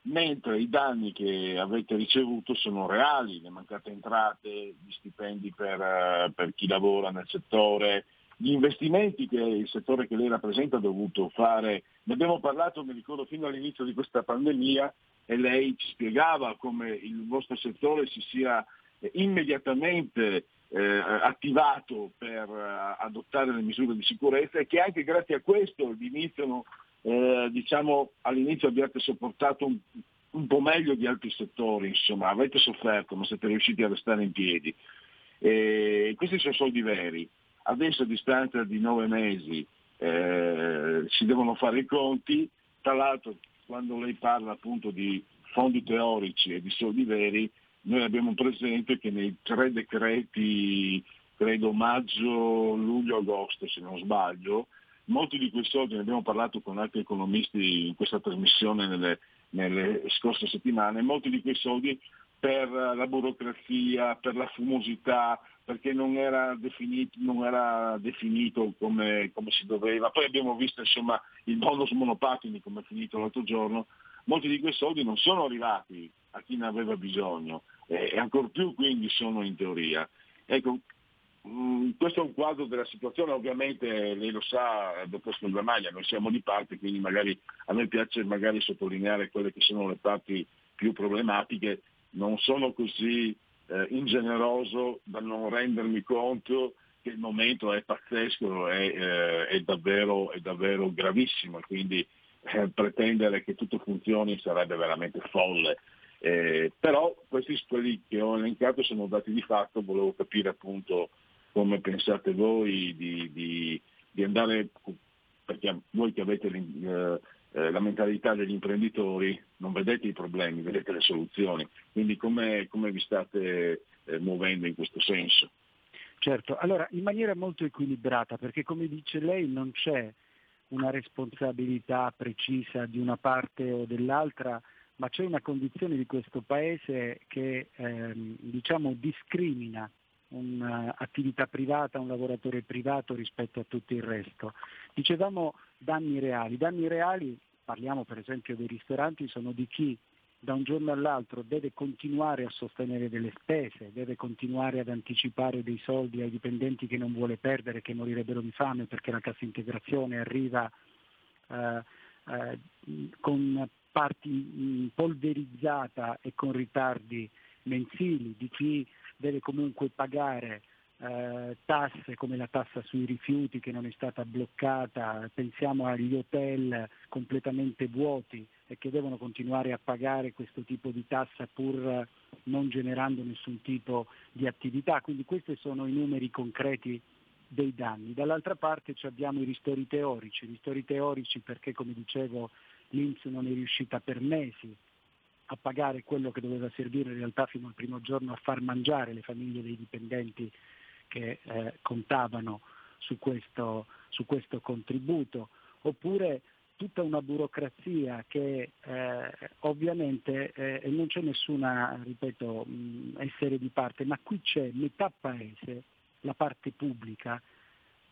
mentre i danni che avete ricevuto sono reali, le mancate entrate, gli stipendi per, uh, per chi lavora nel settore, gli investimenti che il settore che lei rappresenta ha dovuto fare. Ne abbiamo parlato, mi ricordo, fino all'inizio di questa pandemia e lei ci spiegava come il vostro settore si sia eh, immediatamente eh, attivato per uh, adottare le misure di sicurezza e che anche grazie a questo iniziano eh, diciamo, all'inizio abbiate sopportato un, un, po' meglio di altri settori, insomma, avete sofferto ma siete riusciti a restare in piedi. E questi sono soldi veri. Adesso a distanza di nove mesi eh, si devono fare i conti, tra l'altro quando lei parla appunto di fondi teorici e di soldi veri, noi abbiamo presente che nei tre decreti, credo maggio, luglio, agosto se non sbaglio, molti di quei soldi, ne abbiamo parlato con altri economisti in questa trasmissione nelle, nelle scorse settimane, molti di quei soldi per la burocrazia, per la fumosità, perché non era definito, non era definito come, come, si doveva. Poi abbiamo visto insomma, il bonus monopattini come è finito l'altro giorno, molti di quei soldi non sono arrivati a chi ne aveva bisogno e ancor più quindi sono in teoria. Ecco, questo è un quadro della situazione, ovviamente lei lo sa, dottor Maglia, noi siamo di parte, quindi magari a me piace magari sottolineare quelle che sono le parti più problematiche, non sono così eh, ingeneroso da non rendermi conto che il momento è pazzesco, è, eh, è, davvero, è davvero, gravissimo, quindi eh, pretendere che tutto funzioni sarebbe veramente folle. Eh, però questi quelli che ho elencato sono dati di fatto, volevo capire appunto come pensate voi di, di, di andare, perché voi che avete eh, eh, la mentalità degli imprenditori non vedete i problemi, vedete le soluzioni, quindi come, come vi state eh, muovendo in questo senso? Certo, allora in maniera molto equilibrata, perché come dice lei non c'è una responsabilità precisa di una parte o dell'altra, ma c'è una condizione di questo Paese che ehm, diciamo, discrimina un'attività privata, un lavoratore privato rispetto a tutto il resto. Dicevamo danni reali. Danni reali, parliamo per esempio dei ristoranti, sono di chi da un giorno all'altro deve continuare a sostenere delle spese, deve continuare ad anticipare dei soldi ai dipendenti che non vuole perdere, che morirebbero di fame perché la cassa integrazione arriva eh, eh, con parti polverizzata e con ritardi mensili, di chi deve comunque pagare eh, tasse come la tassa sui rifiuti che non è stata bloccata, pensiamo agli hotel completamente vuoti e che devono continuare a pagare questo tipo di tassa pur non generando nessun tipo di attività. Quindi questi sono i numeri concreti dei danni. Dall'altra parte abbiamo i ristori teorici, ristori teorici perché come dicevo l'Inps non è riuscita per mesi a pagare quello che doveva servire in realtà fino al primo giorno a far mangiare le famiglie dei dipendenti che eh, contavano su questo, su questo, contributo, oppure tutta una burocrazia che eh, ovviamente eh, non c'è nessuna, ripeto, mh, essere di parte, ma qui c'è metà paese, la parte pubblica,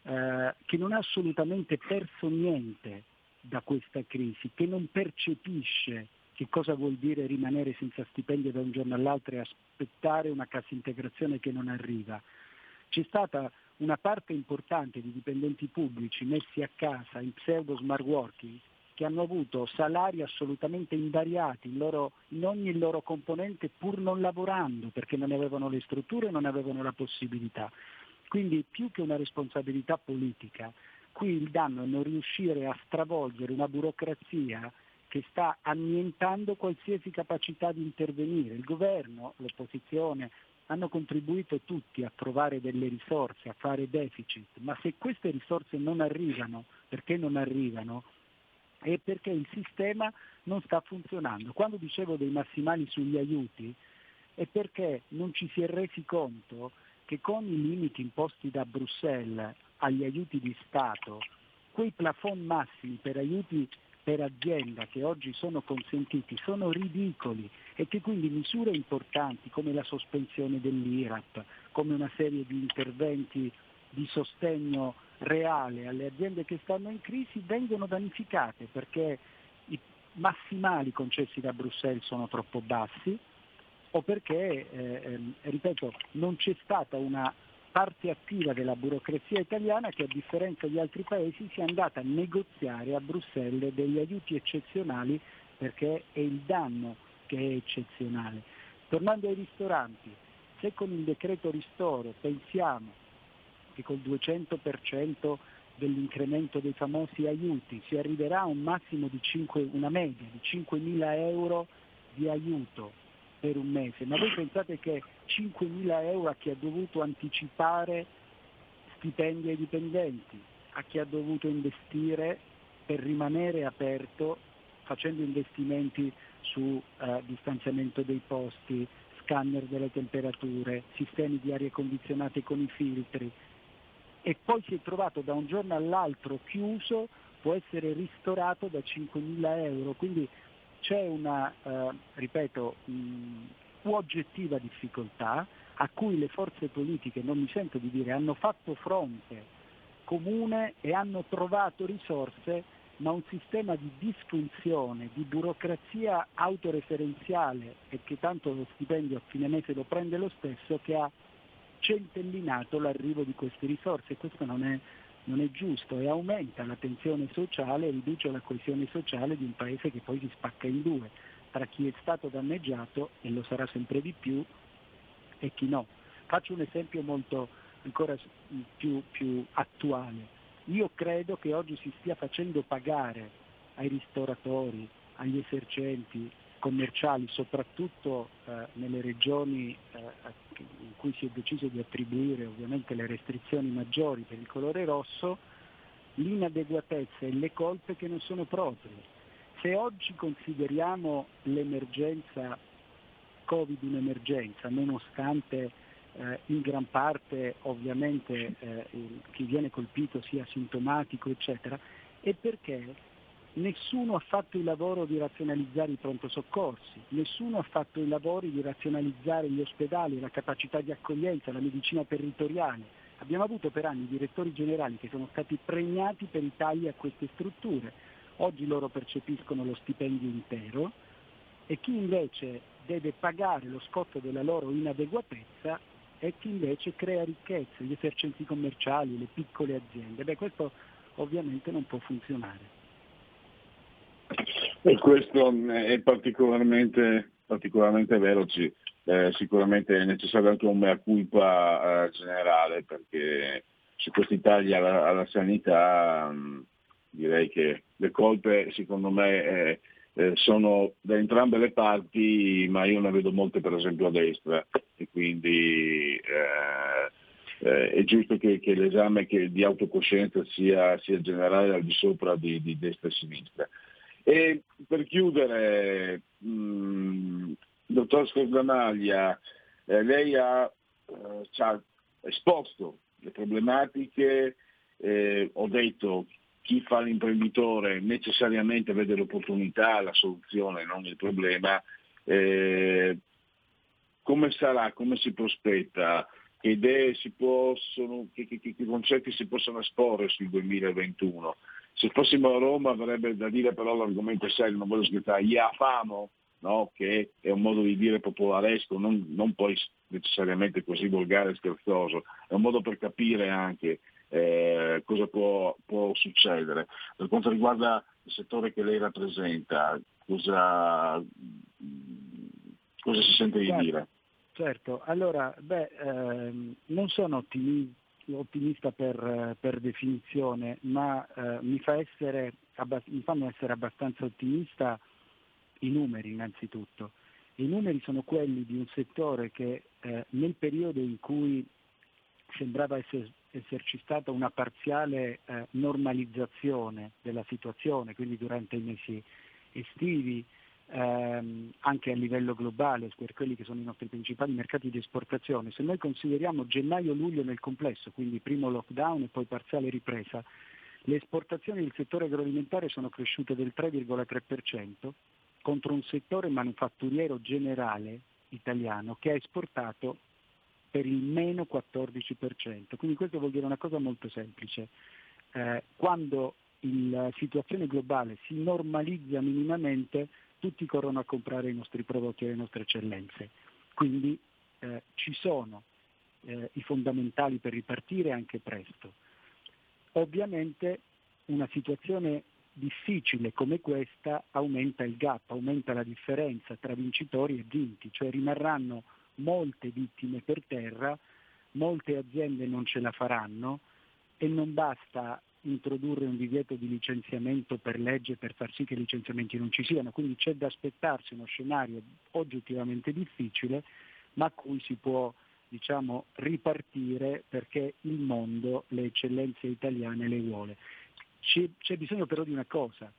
eh, che non ha assolutamente perso niente da questa crisi, che non percepisce che cosa vuol dire rimanere senza stipendio da un giorno all'altro e aspettare una cassa integrazione che non arriva. C'è stata una parte importante di dipendenti pubblici messi a casa in pseudo smart working che hanno avuto salari assolutamente invariati in, loro, in ogni loro componente pur non lavorando perché non avevano le strutture e non avevano la possibilità. Quindi più che una responsabilità politica, qui il danno è non riuscire a stravolgere una burocrazia che sta annientando qualsiasi capacità di intervenire. Il governo, l'opposizione, hanno contribuito tutti a trovare delle risorse, a fare deficit, ma se queste risorse non arrivano, perché non arrivano? È perché il sistema non sta funzionando. Quando dicevo dei massimali sugli aiuti è perché non ci si è resi conto che con i limiti imposti da Bruxelles agli aiuti di Stato, quei plafond massimi per aiuti per azienda che oggi sono consentiti sono ridicoli e che quindi misure importanti come la sospensione dell'IRAP, come una serie di interventi di sostegno reale alle aziende che stanno in crisi vengono vanificate perché i massimali concessi da Bruxelles sono troppo bassi o perché, eh, ehm, ripeto, non c'è stata una parte attiva della burocrazia italiana che a differenza di altri paesi si è andata a negoziare a Bruxelles degli aiuti eccezionali perché è il danno che è eccezionale. Tornando ai ristoranti, se con il decreto ristoro pensiamo che col 200% dell'incremento dei famosi aiuti si arriverà a un massimo di 5, una media di 5.000 euro di aiuto per un mese, ma voi pensate che 5.000 euro a chi ha dovuto anticipare stipendi ai dipendenti, a chi ha dovuto investire per rimanere aperto facendo investimenti su eh, distanziamento dei posti, scanner delle temperature, sistemi di aria condizionate con i filtri e poi si è trovato da un giorno all'altro chiuso, può essere ristorato da 5.000 euro. Quindi c'è una, eh, ripeto, mh, oggettiva difficoltà a cui le forze politiche, non mi sento di dire, hanno fatto fronte comune e hanno trovato risorse, ma un sistema di disfunzione, di burocrazia autoreferenziale e che tanto lo stipendio a fine mese lo prende lo stesso, che ha centellinato l'arrivo di queste risorse. Questo non è non è giusto e aumenta la tensione sociale riduce la coesione sociale di un paese che poi si spacca in due, tra chi è stato danneggiato e lo sarà sempre di più e chi no. Faccio un esempio molto ancora più, più attuale. Io credo che oggi si stia facendo pagare ai ristoratori, agli esercenti commerciali, soprattutto eh, nelle regioni eh, in cui si è deciso di attribuire ovviamente le restrizioni maggiori per il colore rosso, l'inadeguatezza e le colpe che non sono proprie. Se oggi consideriamo l'emergenza Covid un'emergenza, nonostante eh, in gran parte ovviamente eh, chi viene colpito sia sintomatico, eccetera, è perché Nessuno ha fatto il lavoro di razionalizzare i pronto soccorsi, nessuno ha fatto il lavoro di razionalizzare gli ospedali, la capacità di accoglienza, la medicina territoriale. Abbiamo avuto per anni direttori generali che sono stati premiati per i tagli a queste strutture. Oggi loro percepiscono lo stipendio intero e chi invece deve pagare lo scotto della loro inadeguatezza è chi invece crea ricchezza, gli esercenti commerciali, le piccole aziende. Beh, questo ovviamente non può funzionare. E questo è particolarmente, particolarmente vero, eh, sicuramente è necessario anche un mea culpa eh, generale perché su questi tagli alla, alla sanità mh, direi che le colpe secondo me eh, eh, sono da entrambe le parti, ma io ne vedo molte per esempio a destra e quindi eh, eh, è giusto che, che l'esame che di autocoscienza sia, sia generale al di sopra di, di destra e sinistra. E per chiudere, mh, mm, dottor Scordamaglia, eh, lei ha, ci ha esposto le problematiche, ho detto chi fa l'imprenditore necessariamente vede l'opportunità, la soluzione, non il problema. Eh, come sarà, come si prospetta, che idee si possono, che, che, che concetti si possono esporre sul 2021? Se fossimo a Roma avrebbe da dire però l'argomento è serio, non voglio scrivere, ia famo, no? che è un modo di dire popolaresco, non, non poi necessariamente così volgare e scherzoso, è un modo per capire anche eh, cosa può, può, succedere. Per quanto riguarda il settore che lei rappresenta, cosa, cosa si sente di certo, dire? Certo, allora, beh, ehm, non sono ottimista ottimista per, per definizione, ma eh, mi, fa essere, abbast- mi fanno essere abbastanza ottimista i numeri innanzitutto. I numeri sono quelli di un settore che eh, nel periodo in cui sembrava essere, esserci stata una parziale eh, normalizzazione della situazione, quindi durante i mesi estivi, ehm, anche a livello globale, per quelli che sono i nostri principali mercati di esportazione, se noi consideriamo gennaio-luglio nel complesso, quindi primo lockdown e poi parziale ripresa, le esportazioni del settore agroalimentare sono cresciute del 3,3% contro un settore manufatturiero generale italiano che ha esportato per il meno 14%. Quindi questo vuol dire una cosa molto semplice. Eh, quando la situazione globale si normalizza minimamente, tutti corrono a comprare i nostri prodotti e le nostre eccellenze. Quindi eh, ci sono eh, i fondamentali per ripartire anche presto. Ovviamente una situazione difficile come questa aumenta il gap, aumenta la differenza tra vincitori e vinti, cioè rimarranno molte vittime per terra, molte aziende non ce la faranno e non basta introdurre un divieto di licenziamento per legge per far sì che i licenziamenti non ci siano, quindi c'è da aspettarsi uno scenario oggettivamente difficile, ma a cui si può diciamo, ripartire perché il mondo le eccellenze italiane le vuole. C'è, c'è bisogno però di una cosa,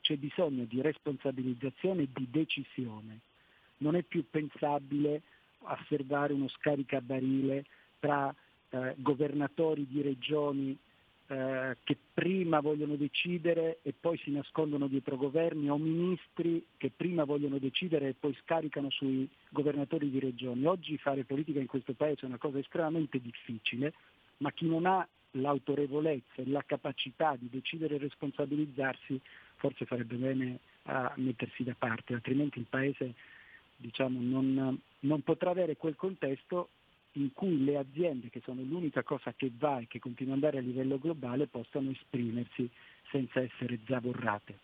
c'è bisogno di responsabilizzazione e di decisione. Non è più pensabile osservare uno scaricabarile tra eh, governatori di regioni eh, che prima vogliono decidere e poi si nascondono dietro governi o ministri che prima vogliono decidere e poi scaricano sui governatori di regioni. Oggi fare politica in questo Paese è una cosa estremamente difficile, ma chi non ha l'autorevolezza e la capacità di decidere e responsabilizzarsi forse farebbe bene a mettersi da parte, altrimenti il Paese diciamo, non, non potrà avere quel contesto in cui le aziende, che sono l'unica cosa che va e che continua ad andare a livello globale, possano esprimersi senza essere zavorrate.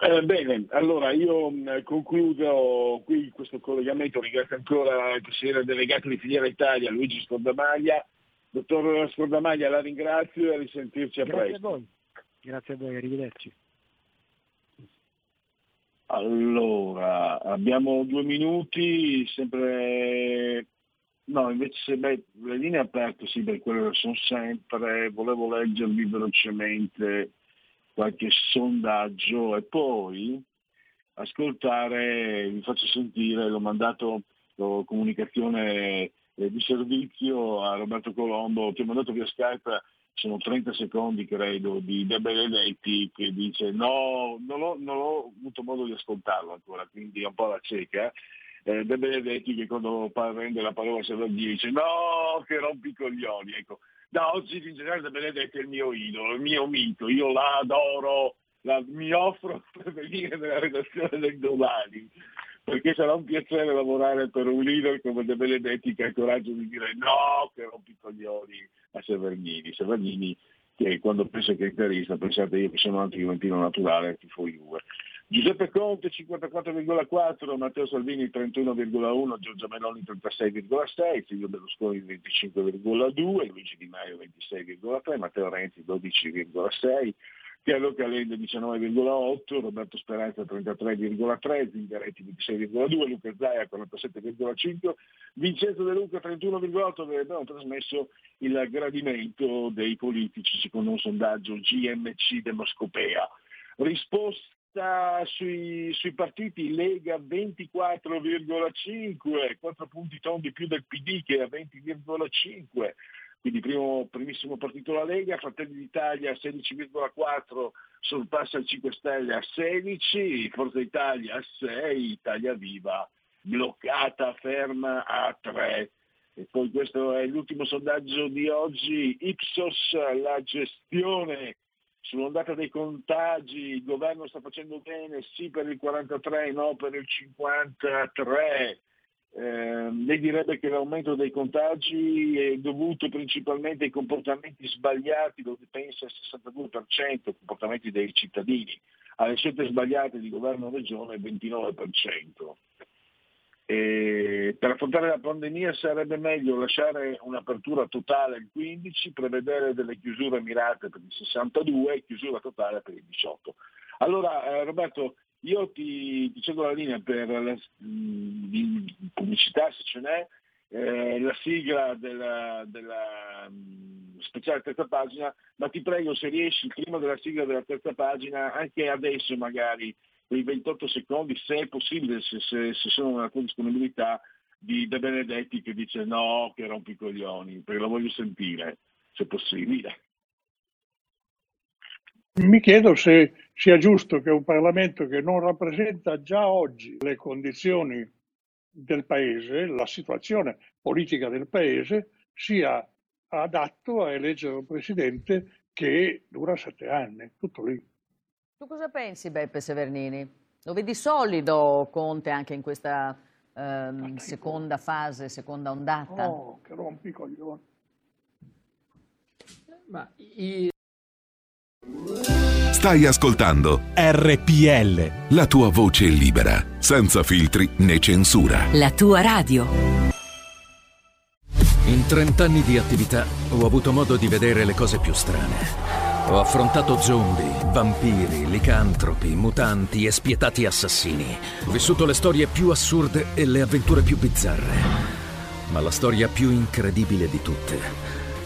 Eh, bene, allora io mh, concludo qui questo collegamento, ringrazio ancora il consigliere delegato di Filiera Italia, Luigi Scordamaglia. Dottor Scordamaglia, la ringrazio e a risentirci a Grazie presto. a voi, grazie a voi, arrivederci. Allora, abbiamo due minuti, sempre... No, invece beh, le linee aperte, sì, per quello sono sempre... Volevo leggervi velocemente qualche sondaggio e poi ascoltare, vi faccio sentire, l'ho mandato l'ho comunicazione eh, di servizio a Roberto Colombo, ti ho mandato via Skype sono 30 secondi credo di De Benedetti che dice no, non ho, non ho avuto modo di ascoltarlo ancora, quindi è un po' la cieca. Eh, De Benedetti che quando prende la parola a Salvadini dice no, che rompi i coglioni. Ecco, da oggi in generale De Benedetti è il mio idolo, il mio mito, io la adoro, la, mi offro [LAUGHS] per venire nella redazione del domani perché sarà un piacere lavorare per un leader come De Benedetti che ha il coraggio di dire no, che rompi i coglioni a Severnini. Severnini che quando pensa che è interista, pensate io che sono anti-juventino naturale, tifo Juve. Giuseppe Conte 54,4, Matteo Salvini 31,1, Giorgia Meloni 36,6, Silvio Berlusconi 25,2, Luigi Di Maio 26,3, Matteo Renzi 12,6, Piero Calenda 19,8, Roberto Speranza 33,3, Zingaretti 26,2, Luca Zaia 47,5, Vincenzo De Luca 31,8 dove abbiamo trasmesso il gradimento dei politici secondo un sondaggio GMC Demoscopea. Risposta sui, sui partiti Lega 24,5, 4 punti tondi più del PD che è a 20,5, quindi primo, primissimo partito la Lega, Fratelli d'Italia 16,4 sorpassa il 5 Stelle a 16, Forza Italia a 6, Italia Viva bloccata, ferma a 3. E poi questo è l'ultimo sondaggio di oggi, Ipsos, la gestione sull'ondata dei contagi, il governo sta facendo bene sì per il 43, no per il 53. Eh, lei direbbe che l'aumento dei contagi è dovuto principalmente ai comportamenti sbagliati, lo pensa il 62%, comportamenti dei cittadini, alle scelte sbagliate di governo regione il 29%. E per affrontare la pandemia sarebbe meglio lasciare un'apertura totale al 15, prevedere delle chiusure mirate per il 62 e chiusura totale per il 18. Allora eh, Roberto, io ti, ti cedo la linea per la mh, pubblicità se ce n'è, eh, la sigla della, della mh, speciale terza pagina, ma ti prego se riesci prima della sigla della terza pagina, anche adesso magari, quei 28 secondi, se è possibile, se, se, se sono nella tua disponibilità, di De Benedetti che dice no, che rompi i coglioni, perché lo voglio sentire, se possibile. Mi chiedo se sia giusto che un Parlamento che non rappresenta già oggi le condizioni del Paese, la situazione politica del Paese, sia adatto a eleggere un Presidente che dura sette anni, tutto lì. Tu cosa pensi, Beppe Severnini? Lo vedi solido Conte anche in questa ehm, seconda fase, seconda ondata? Oh, che rompi i coglioni. Ma i- Stai ascoltando RPL. la tua voce libera, senza filtri né censura. La tua radio. In 30 anni di attività ho avuto modo di vedere le cose più strane. Ho affrontato zombie, vampiri, licantropi, mutanti e spietati assassini. Ho vissuto le storie più assurde e le avventure più bizzarre. Ma la storia più incredibile di tutte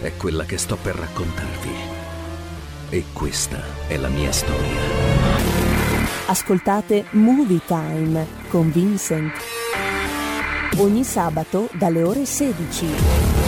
è quella che sto per raccontarvi. E questa è la mia storia. Ascoltate Movie Time con Vincent. Ogni sabato dalle ore 16.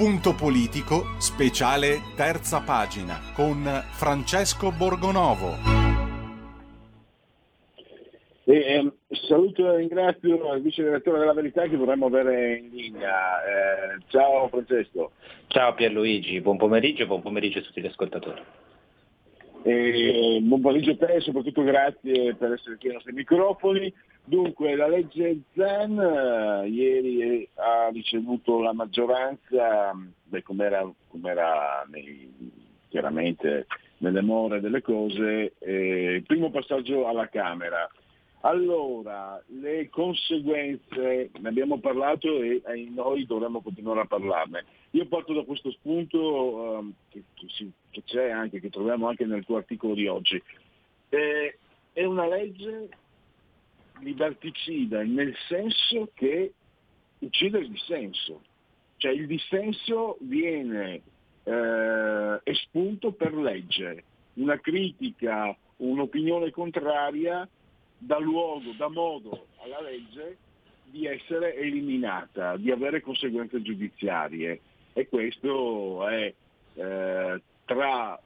Punto politico, speciale terza pagina, con Francesco Borgonovo. E, ehm, saluto e ringrazio il vice direttore della Verità che vorremmo avere in linea. Eh, ciao Francesco. Ciao Pierluigi, buon pomeriggio e buon pomeriggio a tutti gli ascoltatori. E buon pomeriggio a te e soprattutto grazie per essere qui ai nostri microfoni. Dunque, la legge Zan eh, ieri ha ricevuto la maggioranza, beh, come era, chiaramente nelle more delle cose, eh, il primo passaggio alla Camera. Allora, le conseguenze, ne abbiamo parlato e, e noi dovremmo continuare a parlarne. Io parto da questo spunto um, che, che, c'è anche, che troviamo anche nel tuo articolo di oggi. Eh, è una legge liberticida nel senso che uccide il dissenso. Cioè il dissenso viene eh, espunto per legge. Una critica, un'opinione contraria dà luogo, dà modo alla legge di essere eliminata, di avere conseguenze giudiziarie. E questo è eh, tra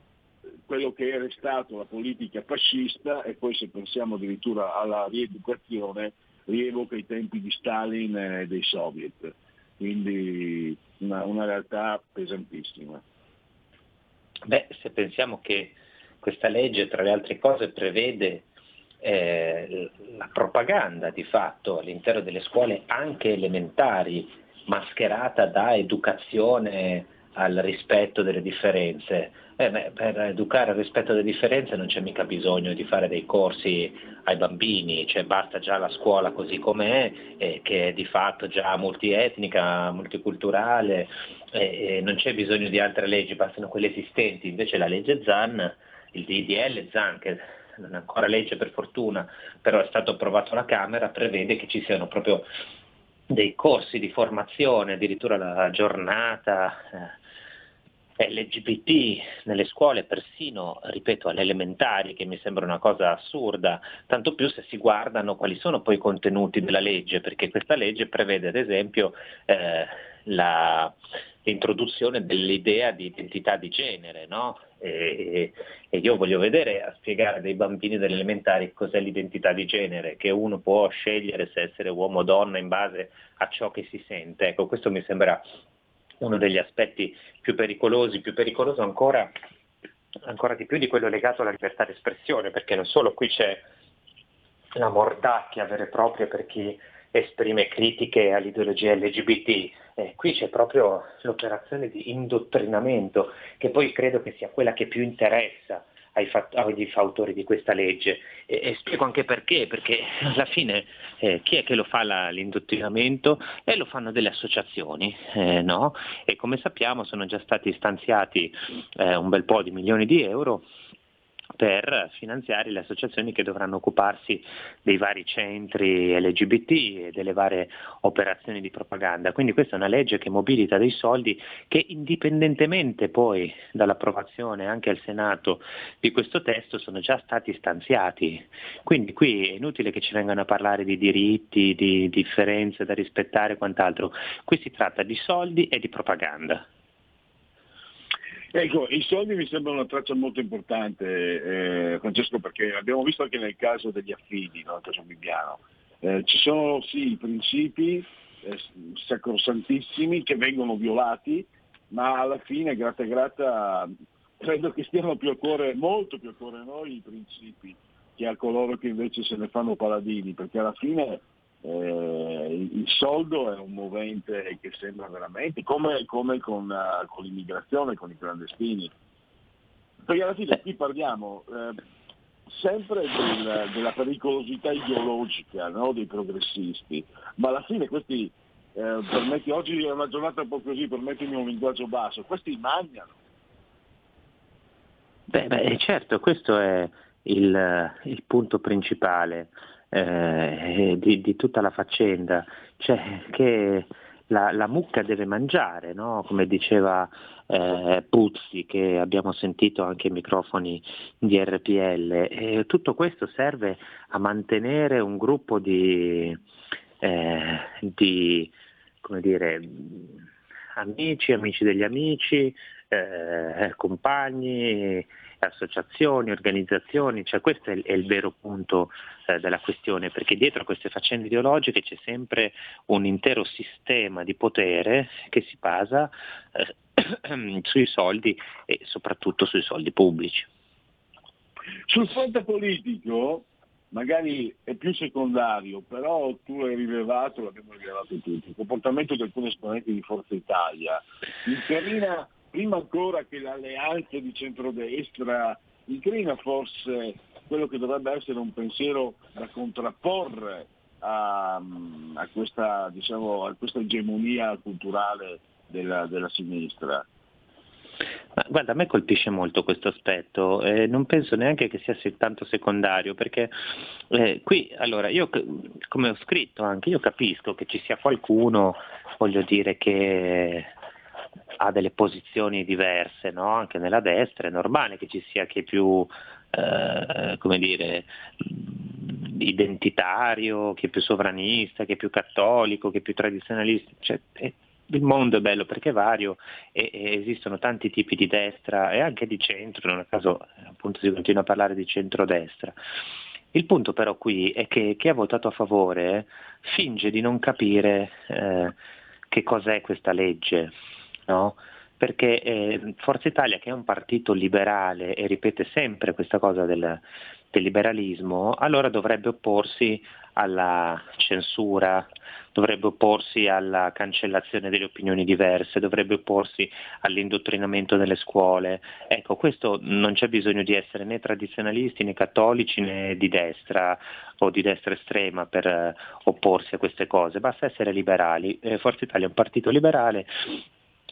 quello che era stato la politica fascista e poi se pensiamo addirittura alla rieducazione rievoca i tempi di Stalin e dei soviet, quindi una, una realtà pesantissima. Beh, se pensiamo che questa legge tra le altre cose prevede eh, la propaganda di fatto all'interno delle scuole anche elementari, mascherata da educazione al rispetto delle differenze. Eh beh, per educare al rispetto delle differenze non c'è mica bisogno di fare dei corsi ai bambini, cioè basta già la scuola così com'è, eh, che è di fatto già multietnica, multiculturale, eh, non c'è bisogno di altre leggi, bastano quelle esistenti. Invece la legge ZAN, il DDL ZAN, che non è ancora legge per fortuna, però è stato approvato alla Camera, prevede che ci siano proprio dei corsi di formazione, addirittura la giornata eh, LGBT nelle scuole, persino, ripeto, alle elementari, che mi sembra una cosa assurda, tanto più se si guardano quali sono poi i contenuti della legge, perché questa legge prevede ad esempio eh, la, l'introduzione dell'idea di identità di genere, no? e, e, io voglio vedere a spiegare dei bambini delle elementari cos'è l'identità di genere, che uno può scegliere se essere uomo o donna in base a ciò che si sente. Ecco, questo mi sembra uno degli aspetti più pericolosi, più pericoloso ancora, ancora di più di quello legato alla libertà di espressione, perché non solo qui c'è la mordacchia vera e propria per chi esprime critiche all'ideologia LGBT. Eh, qui c'è proprio l'operazione di indottrinamento, che poi credo che sia quella che più interessa ai, fat- fautori di questa legge. E, e, spiego anche perché, perché alla fine eh, chi è che lo fa la, l'indottrinamento? Eh, lo fanno delle associazioni, eh, no? E come sappiamo sono già stati stanziati eh, un bel po' di milioni di euro per finanziare le associazioni che dovranno occuparsi dei vari centri LGBT e delle varie operazioni di propaganda. Quindi questa è una legge che mobilita dei soldi che indipendentemente poi dall'approvazione anche al Senato di questo testo sono già stati stanziati. Quindi qui è inutile che ci vengano a parlare di diritti, di differenze da rispettare e quant'altro. Qui si tratta di soldi e di propaganda. Ecco, i soldi mi sembrano una traccia molto importante, eh, Francesco, perché abbiamo visto anche nel caso degli affidi, no? nel caso Bibiano. Eh, ci sono sì i principi eh, sacrosantissimi che vengono violati, ma alla fine, gratta gratta, credo che stiano più a cuore, molto più a cuore a noi i principi che a coloro che invece se ne fanno paladini, perché alla fine eh, il soldo è un movente che sembra veramente come, come con, uh, con, l'immigrazione, con i clandestini. Perché alla fine qui parliamo eh, sempre del, della pericolosità ideologica no? dei progressisti, ma alla fine questi, eh, permetti, oggi è una giornata un po' così, permettimi un linguaggio basso, questi mangiano. Beh, beh certo, questo è il, il punto principale eh, di, di, tutta la faccenda, cioè che la, la mucca deve mangiare, no? come diceva eh, Puzzi che abbiamo sentito anche ai microfoni di RPL e tutto questo serve a mantenere un gruppo di, eh, di come dire, amici, amici degli amici, eh, compagni, associazioni, organizzazioni, cioè questo è il, è il vero punto eh, della questione, perché dietro a queste faccende ideologiche c'è sempre un intero sistema di potere che si basa eh, [CLEARS THROAT] sui soldi e soprattutto sui soldi pubblici. Sul fronte politico, magari è più secondario, però tu hai rilevato, l'abbiamo rilevato tutti, il comportamento di alcuni esponenti di Forza Italia incarina, prima ancora che l'alleanza di centrodestra, incarina forse quello che dovrebbe essere un pensiero da contrapporre a, a, questa, diciamo, a questa, egemonia culturale della, della sinistra. Guarda, a me colpisce molto questo aspetto, eh, non penso neanche che sia tanto secondario, perché eh, qui, allora, io come ho scritto anche, io capisco che ci sia qualcuno, voglio dire, che ha delle posizioni diverse, no? anche nella destra, è normale che ci sia chi è più, eh, come dire, identitario, chi è più sovranista, chi è più cattolico, chi è più tradizionalista, cioè, è il mondo è bello perché è vario e, e, esistono tanti tipi di destra e anche di centro, non a caso appunto si continua a parlare di centrodestra. Il punto però qui è che chi ha votato a favore finge di non capire eh, che cos'è questa legge, no? perché eh, Forza Italia che è un partito liberale e ripete sempre questa cosa del, del liberalismo, allora dovrebbe opporsi alla censura, dovrebbe opporsi alla cancellazione delle opinioni diverse, dovrebbe opporsi all'indottrinamento nelle scuole. Ecco, questo non c'è bisogno di essere né tradizionalisti né cattolici né di destra o di destra estrema per eh, opporsi a queste cose, basta essere liberali. Eh, Forza Italia è un partito liberale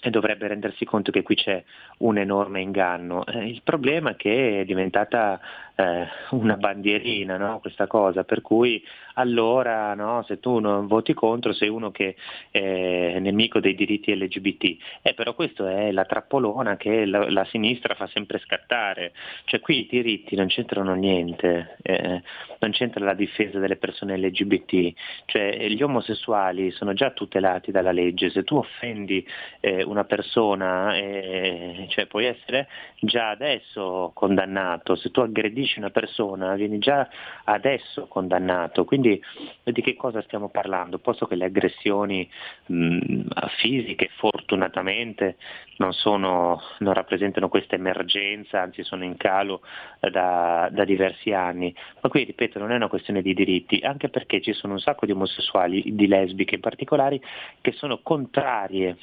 e dovrebbe rendersi conto che qui c'è un enorme inganno. Eh, il problema è che è diventata eh, una bandierina no? questa cosa, per cui allora no, se tu non voti contro sei uno che è nemico dei diritti LGBT. Eh, però questa è la trappolona che la, la, sinistra fa sempre scattare, cioè qui i diritti non c'entrano niente, eh, non c'entra la difesa delle persone LGBT, cioè gli omosessuali sono già tutelati dalla legge, se tu offendi eh, una persona eh, cioè, puoi essere già adesso condannato, se tu aggredisci una persona vieni già adesso condannato, quindi di che cosa stiamo parlando? Posto che le aggressioni mh, fisiche fortunatamente non, sono, non, rappresentano questa emergenza, anzi sono in calo da, da diversi anni, ma qui ripeto non è una questione di diritti, anche perché ci sono un sacco di omosessuali, di lesbiche in particolare, che sono contrarie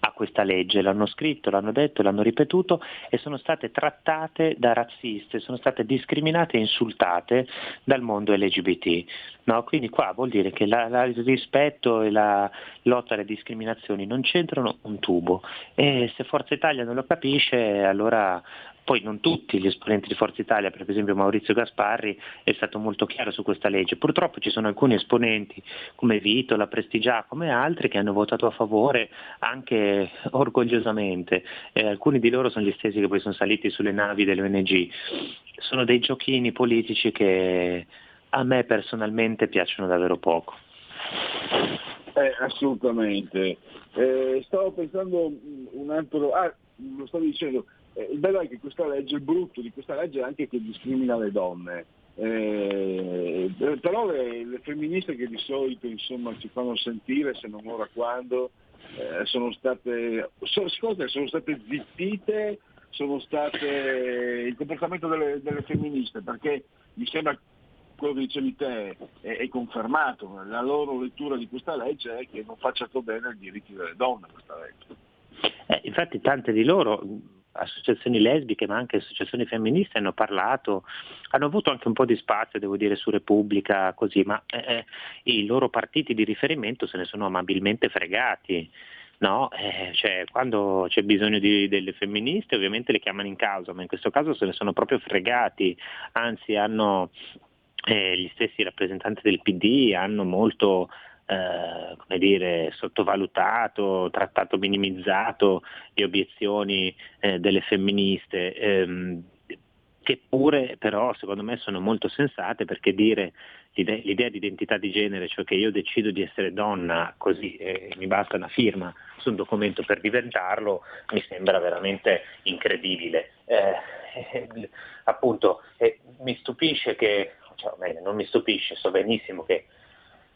a questa legge, l'hanno scritto, l'hanno detto, l'hanno ripetuto e sono state trattate da razziste, sono state discriminate e insultate dal mondo LGBT. No? Quindi qua vuol dire che la, la, il rispetto e la lotta alle discriminazioni non c'entrano un tubo e se Forza Italia non lo capisce allora poi non tutti gli esponenti di Forza Italia, per esempio Maurizio Gasparri è stato molto chiaro su questa legge, purtroppo ci sono alcuni esponenti come Vito, la Prestigiacomo e altri che hanno votato a favore anche orgogliosamente, eh, alcuni di loro sono gli stessi che poi sono saliti sulle navi delle ONG, sono dei giochini politici che a me personalmente piacciono davvero poco. Eh, assolutamente. Eh, stavo pensando un altro, ah, lo stavo dicendo, eh, il bello è che questa legge, il brutto di questa legge è anche che discrimina le donne. Eh, però le, le, femministe che di solito insomma, si fanno sentire, se non ora quando, eh, sono state, so, secondo sono state zittite, sono state il comportamento delle, delle femministe, perché mi sembra quello che dicevi te è, è, confermato, la loro lettura di questa legge è che non fa certo bene ai diritti delle donne questa legge. Eh, infatti tante di loro associazioni lesbiche ma anche associazioni femministe hanno parlato, hanno avuto anche un po' di spazio devo dire su Repubblica così, ma eh, eh i loro partiti di riferimento se ne sono amabilmente fregati. No? Eh, cioè, quando c'è bisogno di, delle femministe ovviamente le chiamano in causa, ma in questo caso se ne sono proprio fregati, anzi hanno eh, gli stessi rappresentanti del PD hanno molto eh, come dire, sottovalutato, trattato minimizzato le obiezioni eh, delle femministe, ehm, che pure però secondo me sono molto sensate perché dire l'idea, l'idea di identità di genere, cioè che io decido di essere donna così eh, mi basta una firma su un documento per diventarlo, mi sembra veramente incredibile. Eh, eh, [LAUGHS] appunto mi stupisce che, cioè, bene, non mi stupisce, so benissimo che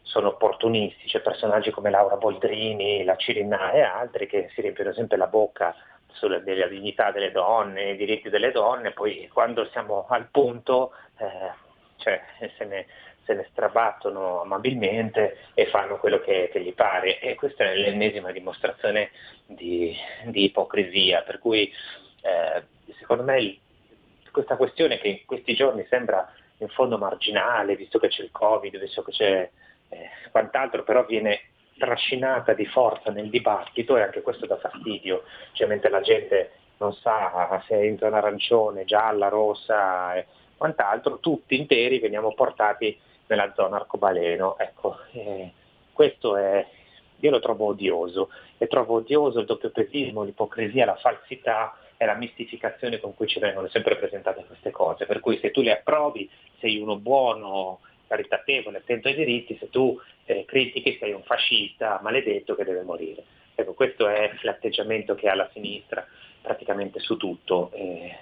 sono opportunisti, c'è personaggi come Laura Boldrini, la Cirinà e altri che si riempiono sempre la bocca sulla della dignità delle donne, i diritti delle donne, poi quando siamo al punto eh, cioè, se, ne, se, ne, strabattono amabilmente e fanno quello che, che, gli pare. E questa è l'ennesima dimostrazione di, di ipocrisia, per cui eh, secondo me il, questa questione che in questi giorni sembra in fondo marginale, visto che c'è il Covid, visto che c'è eh, quant'altro, però viene trascinata di forza nel dibattito e anche questo dà fastidio, cioè mentre la gente non sa se è in zona arancione, gialla, rossa e quant'altro, tutti interi veniamo portati nella zona arcobaleno. Ecco, eh, questo è, io lo trovo odioso e trovo odioso il doppiopesismo, l'ipocrisia, la falsità e la mistificazione con cui ci vengono sempre presentate queste cose. Per cui se tu le approvi sei uno buono, caritatevole, attento ai diritti, se tu eh, critichi sei un fascista maledetto che deve morire. Ecco, questo è l'atteggiamento che ha la sinistra praticamente su tutto. Eh,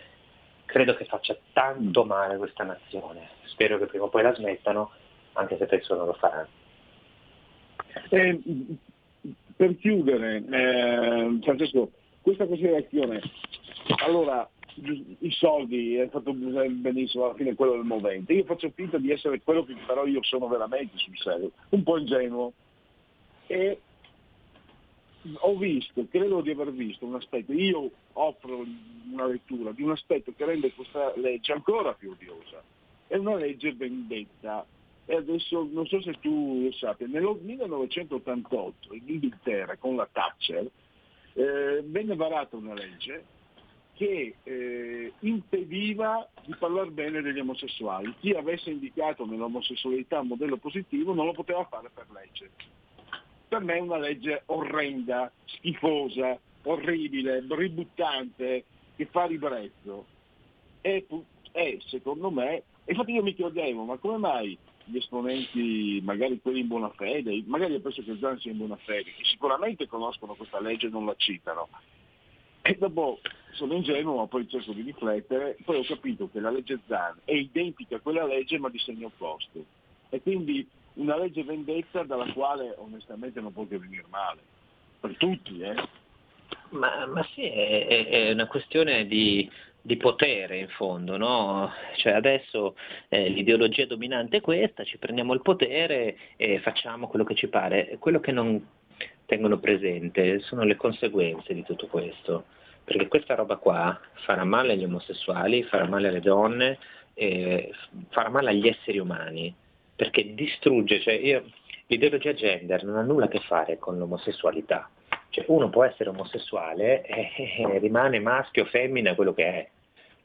credo che faccia tanto male questa nazione. Spero che prima o poi la smettano, anche se penso non lo faranno. Eh, per chiudere, eh, Francesco, questa considerazione, allora i soldi, hai fatto benissimo, alla fine quello del movente. Io faccio finta di essere quello che però io sono veramente sul serio, un po' ingenuo. E ho visto, credo di aver visto un aspetto, io offro una lettura di un aspetto che rende questa legge ancora più odiosa. È una legge vendetta. E adesso non so se tu lo sappia, nel 1988 in Inghilterra con la Thatcher eh, venne varata una legge che eh, impediva di parlare bene degli omosessuali. Chi avesse indicato nell'omosessualità un modello positivo non lo poteva fare per legge. Per me è una legge orrenda, schifosa, orribile, ributtante, che fa ribrezzo. E, e secondo me, infatti io mi chiedevo, ma come mai gli esponenti, magari quelli in buona fede, magari penso che Zan sia in buona fede, che sicuramente conoscono questa legge e non la citano, e dopo sono ingenuo, ma poi cerco di riflettere, poi ho capito che la legge Zan è identica a quella legge ma di segno opposto. E quindi una legge vendetta dalla quale onestamente non può che venire male. Per tutti, eh? Ma, ma sì, è, è, una questione di, di potere in fondo, no? Cioè adesso eh, l'ideologia dominante è questa, ci prendiamo il potere e facciamo quello che ci pare. Quello che non tengono presente sono le conseguenze di tutto questo, perché questa roba qua farà male agli omosessuali, farà male alle donne, eh, farà male agli esseri umani, perché distrugge, cioè io, l'ideologia gender non ha nulla a che fare con l'omosessualità, cioè uno può essere omosessuale e, [LAUGHS] e rimane maschio o femmina quello che è,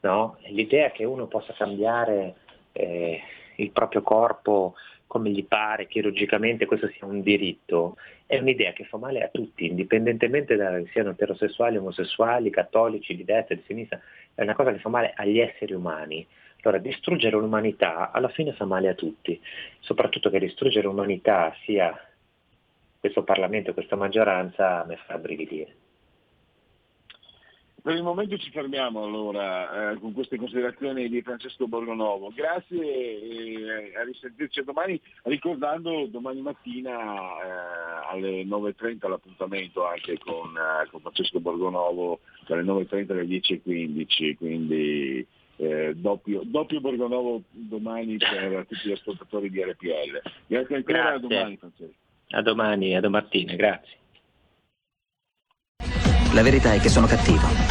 no? l'idea che uno possa cambiare eh, il proprio corpo come gli pare, chirurgicamente questo sia un diritto, è un'idea che fa male a tutti, indipendentemente da siano eterosessuali, omosessuali, cattolici, di destra, di sinistra, è una cosa che fa male agli esseri umani. Allora distruggere l'umanità alla fine fa male a tutti, soprattutto che distruggere l'umanità sia questo Parlamento questa maggioranza mi fa brividire. Per il momento ci fermiamo allora eh, con queste considerazioni di Francesco Borgonovo. Grazie e a risentirci domani, ricordando domani mattina eh, alle 9.30 l'appuntamento anche con, eh, con Francesco Borgonovo dalle 9.30 alle 10.15, quindi eh, doppio, doppio Borgonovo domani per tutti gli ascoltatori di RPL. Grazie ancora, Grazie. a domani Francesco. A domani, a domattina, grazie. La verità è che sono cattivo.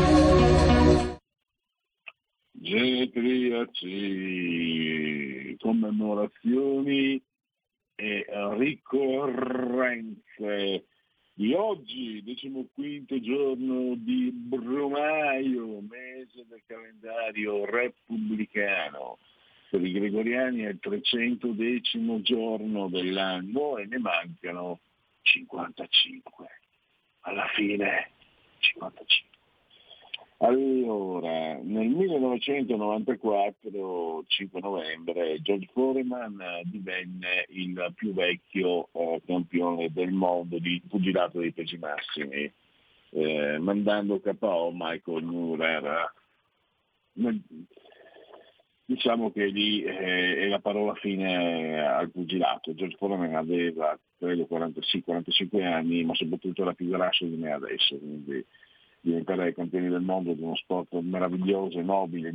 Getriaci, commemorazioni e ricorrenze di oggi, 15 giorno di Brumaio, mese del calendario repubblicano. Per i gregoriani è il 300 giorno dell'anno e ne mancano 55. Alla fine 55. Allora, nel 1994, 5 novembre, George Foreman divenne il più vecchio eh, campione del mondo di pugilato dei pesi massimi, eh, mandando KO Michael Murer. Diciamo che lì eh, è la parola fine al pugilato. George Foreman aveva, credo, 40, 45 anni, ma soprattutto era più grasso di me adesso, quindi diventare campioni del mondo di uno sport meraviglioso, nobile,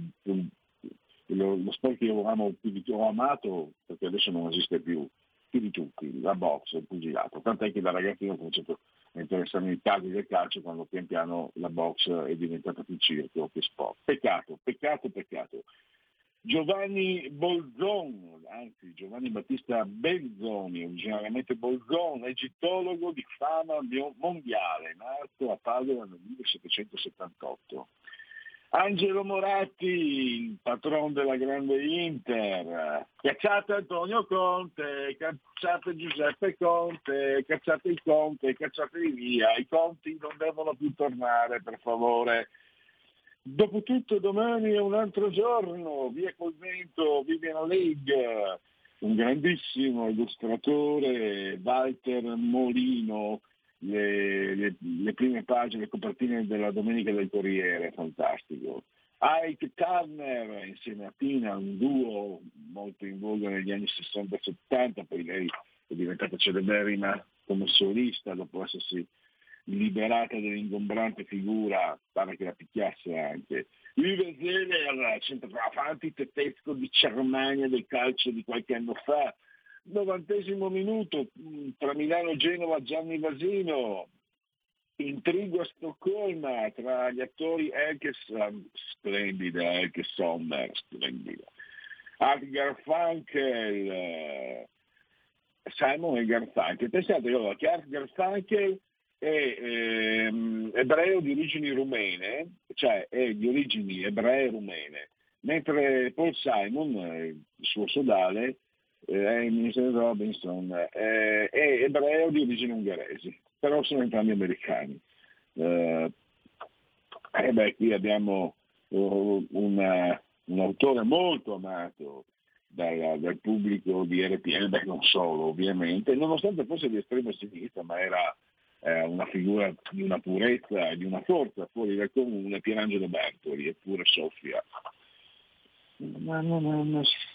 lo, lo sport che io amo, più di, ho amato perché adesso non esiste più, più di tutti, la box, il pugilato, tant'è che da ragazzino ho cominciato a interessarmi i tardi del calcio quando pian piano la box è diventata più circo che sport. Peccato, peccato, peccato. Giovanni Bolzon, anzi Giovanni Battista Belzoni, originariamente Bolzon, egittologo di fama mondiale, nato a Padova nel 1778. Angelo Moratti, il patron della grande Inter, cacciate Antonio Conte, cacciate Giuseppe Conte, cacciate il Conte, cacciateli via, i conti non devono più tornare per favore. Dopotutto domani è un altro giorno, via col vento, Vivian League, un grandissimo illustratore, Walter Molino, le, le, le, prime pagine, le copertine della Domenica del Corriere, fantastico. Ike Turner insieme a Tina, un duo molto in voga negli anni 60-70, poi lei è diventata celeberrima come solista dopo essersi liberata dell'ingombrante figura, pare che la picchiasse anche. Vive Zeller, centroavanti tedesco di Germania del calcio di qualche anno fa, novantesimo minuto tra Milano e Genova Gianni Vasino, intrigo a Stoccolma tra gli attori Elke splendida, Elke Sommer, splendida, Art Garfunkel, Simon e Garfunkel. Pensate allora, che Art Garfunkel è ehm, ebreo di origini rumene, cioè è di origini ebree rumene, mentre Paul Simon, il suo sodale, eh, Mr. Robinson, eh, è ebreo di origini ungheresi, però sono entrambi americani. Eh, e beh, qui abbiamo uh, una, un autore molto amato dal, dal, pubblico di RPL, beh non solo ovviamente, nonostante fosse di estrema sinistra, ma era eh, una figura di una purezza e di una forza fuori dal comune, Pierangelo Bertoli, eppure Sofia.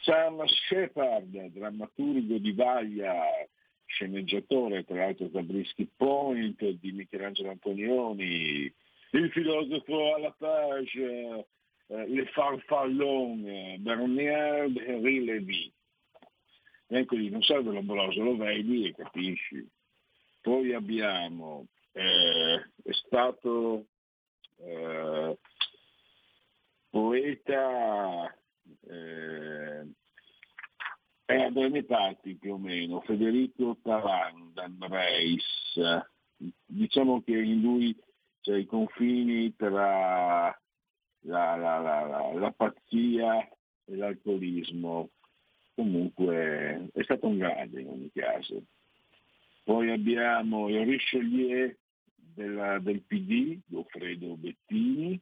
Sam Shepard, drammaturgo di Vaglia, sceneggiatore tra l'altro da Brisky Point di Michelangelo Antonioni, il filosofo alla page, eh, Le Farfallon, Bernard Henri Lévy. Ecco lì, non serve l'ombroso, lo vedi e capisci. Poi abbiamo, eh, è stato eh, poeta eh, è a breve parti più o meno, Federico Tarandan Reis. Diciamo che in lui c'è i confini tra la, la, la, la pazzia e l'alcolismo. Comunque è stato un grande in ogni caso. Poi abbiamo il Richelieu della, del PD, Goffredo Bettini,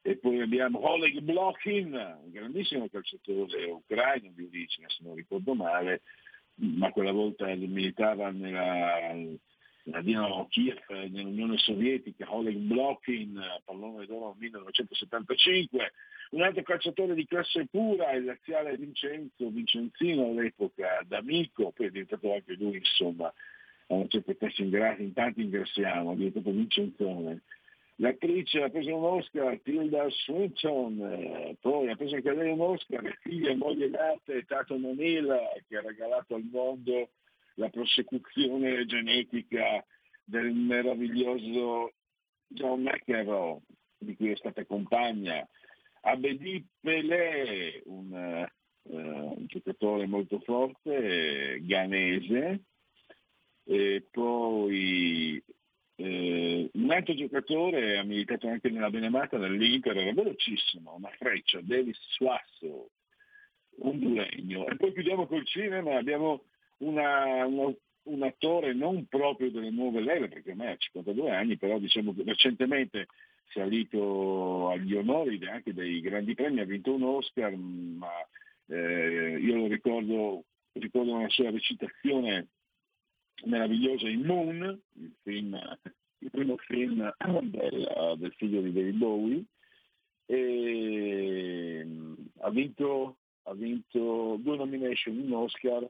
e poi abbiamo Oleg Blokhin, un grandissimo calciatore ucraino di origine, se non ricordo male, ma quella volta militava nella, nella Dinamo Kiev, nell'Unione Sovietica, Oleg Blokhin, pallone d'oro 1975, un altro calciatore di classe pura, il laziale Vincenzo, Vincenzino all'epoca, d'amico, poi è diventato anche lui, insomma, a una certa età in tanti ingressiamo, è diventato Vincenzone. L'attrice ha preso un Oscar, Tilda Swinton, eh, poi ha preso anche lei un Oscar, figlia e moglie nate, Tato Manila, che ha regalato al mondo la prosecuzione genetica del meraviglioso John McEnroe, di cui è stata compagna, Abedi Pelé, un, eh, un giocatore molto forte, ghanese, e poi eh, un altro giocatore ha militato anche nella Benemata dell'Inter, era velocissimo, una freccia, Davis Suasso, honduregno. E poi chiudiamo col cinema, abbiamo una, una, un attore non proprio delle nuove leve, perché ormai ha 52 anni, però diciamo che recentemente salito agli onori anche dei grandi premi, ha vinto un Oscar, ma eh, io lo ricordo, ricordo una sua recitazione meravigliosa in Moon, il, film, il primo film del, del, figlio di David Bowie, e ha vinto, ha vinto due nomination, un Oscar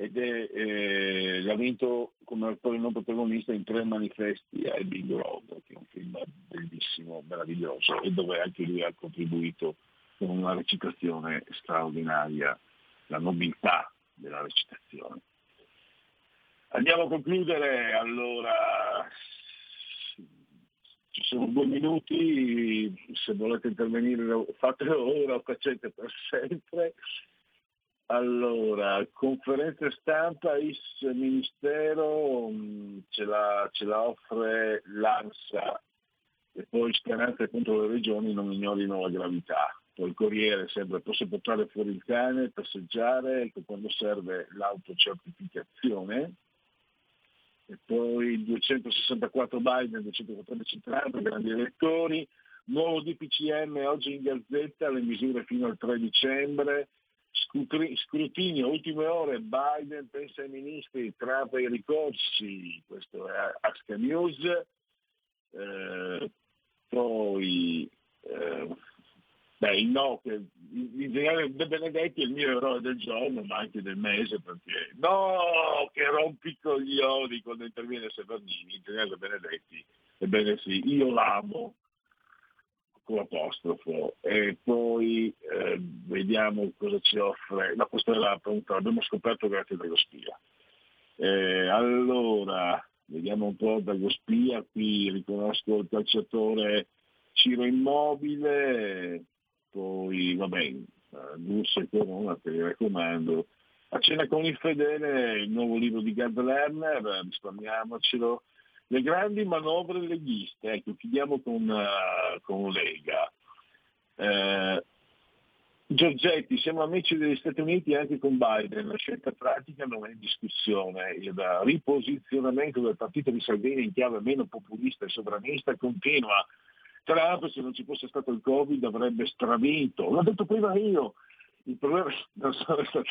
ed è, eh, l'ha vinto come attore non protagonista in tre manifesti a Big Road, che è un film bellissimo, meraviglioso, e dove anche lui ha contribuito con una recitazione straordinaria, la nobiltà della recitazione. Andiamo a concludere, allora ci sono due minuti, se volete intervenire fatelo ora o facete per sempre. Allora, conferenza stampa, il Ministero mm, ce la, ce la offre l'ANSA e poi Speranza contro le regioni non ignorino la gravità. Poi il Corriere sempre posso portare fuori il cane, passeggiare, quando serve l'autocertificazione. E poi 264 Biden, 214 Trump, grandi elettori, nuovo DPCM oggi in gazzetta, le misure fino al 3 dicembre, scrutinio, ultime ore, Biden pensa ai ministri, Trump ai ricorsi, questo è Aska News, eh, poi eh, beh, il no, che in generale De Benedetti è il mio eroe del giorno, ma anche del mese, perché no, che rompi i coglioni quando interviene Severnini, in generale De Benedetti, ebbene sì, io l'amo, con l'apostrofo e poi eh, vediamo cosa ci offre. No, questa è la punta, l'abbiamo scoperto grazie a Dago. Eh, allora, vediamo un po' Dago Spia, qui riconosco il calciatore Ciro Immobile, poi vabbè, D'Urso e Corona te li raccomando. A cena con il fedele, il nuovo libro di Gerd Lerner, risparmiamocelo, le grandi manovre leghiste, ecco, chiudiamo con, uh, con Lega. Eh, Giorgetti, siamo amici degli Stati Uniti anche con Biden, la scelta pratica non è in discussione, il riposizionamento del partito di Salvini in chiave meno populista e sovranista continua. Trump, se non ci fosse stato il Covid, avrebbe stravinto. L'ho detto prima io, il problema [LAUGHS]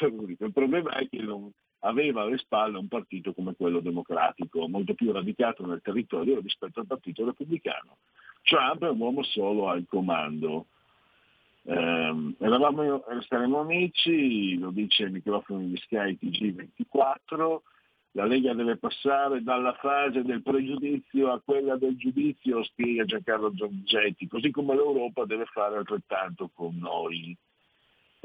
l'unico, il problema è che non, aveva alle spalle un partito come quello democratico, molto più radicato nel territorio rispetto al partito repubblicano. Trump è un uomo solo al comando. Eh, eravamo, staremo amici, lo dice il microfono di Sky TG24, la Lega deve passare dalla fase del pregiudizio a quella del giudizio, spiega Giancarlo Giorgetti, così come l'Europa deve fare altrettanto con noi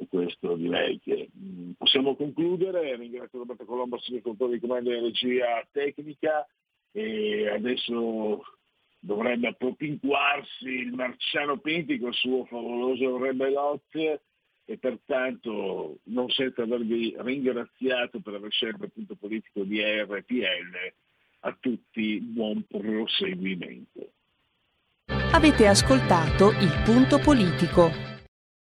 e questo direi che mh, possiamo concludere. Ringrazio Roberto Colombo, assessore di comando di regia tecnica e adesso dovrebbe appropinquarsi il Marciano Pinti con il suo favoloso Rebelot e pertanto non senza avervi ringraziato per aver scelto il punto politico di RPL a tutti buon proseguimento. Avete ascoltato il punto politico.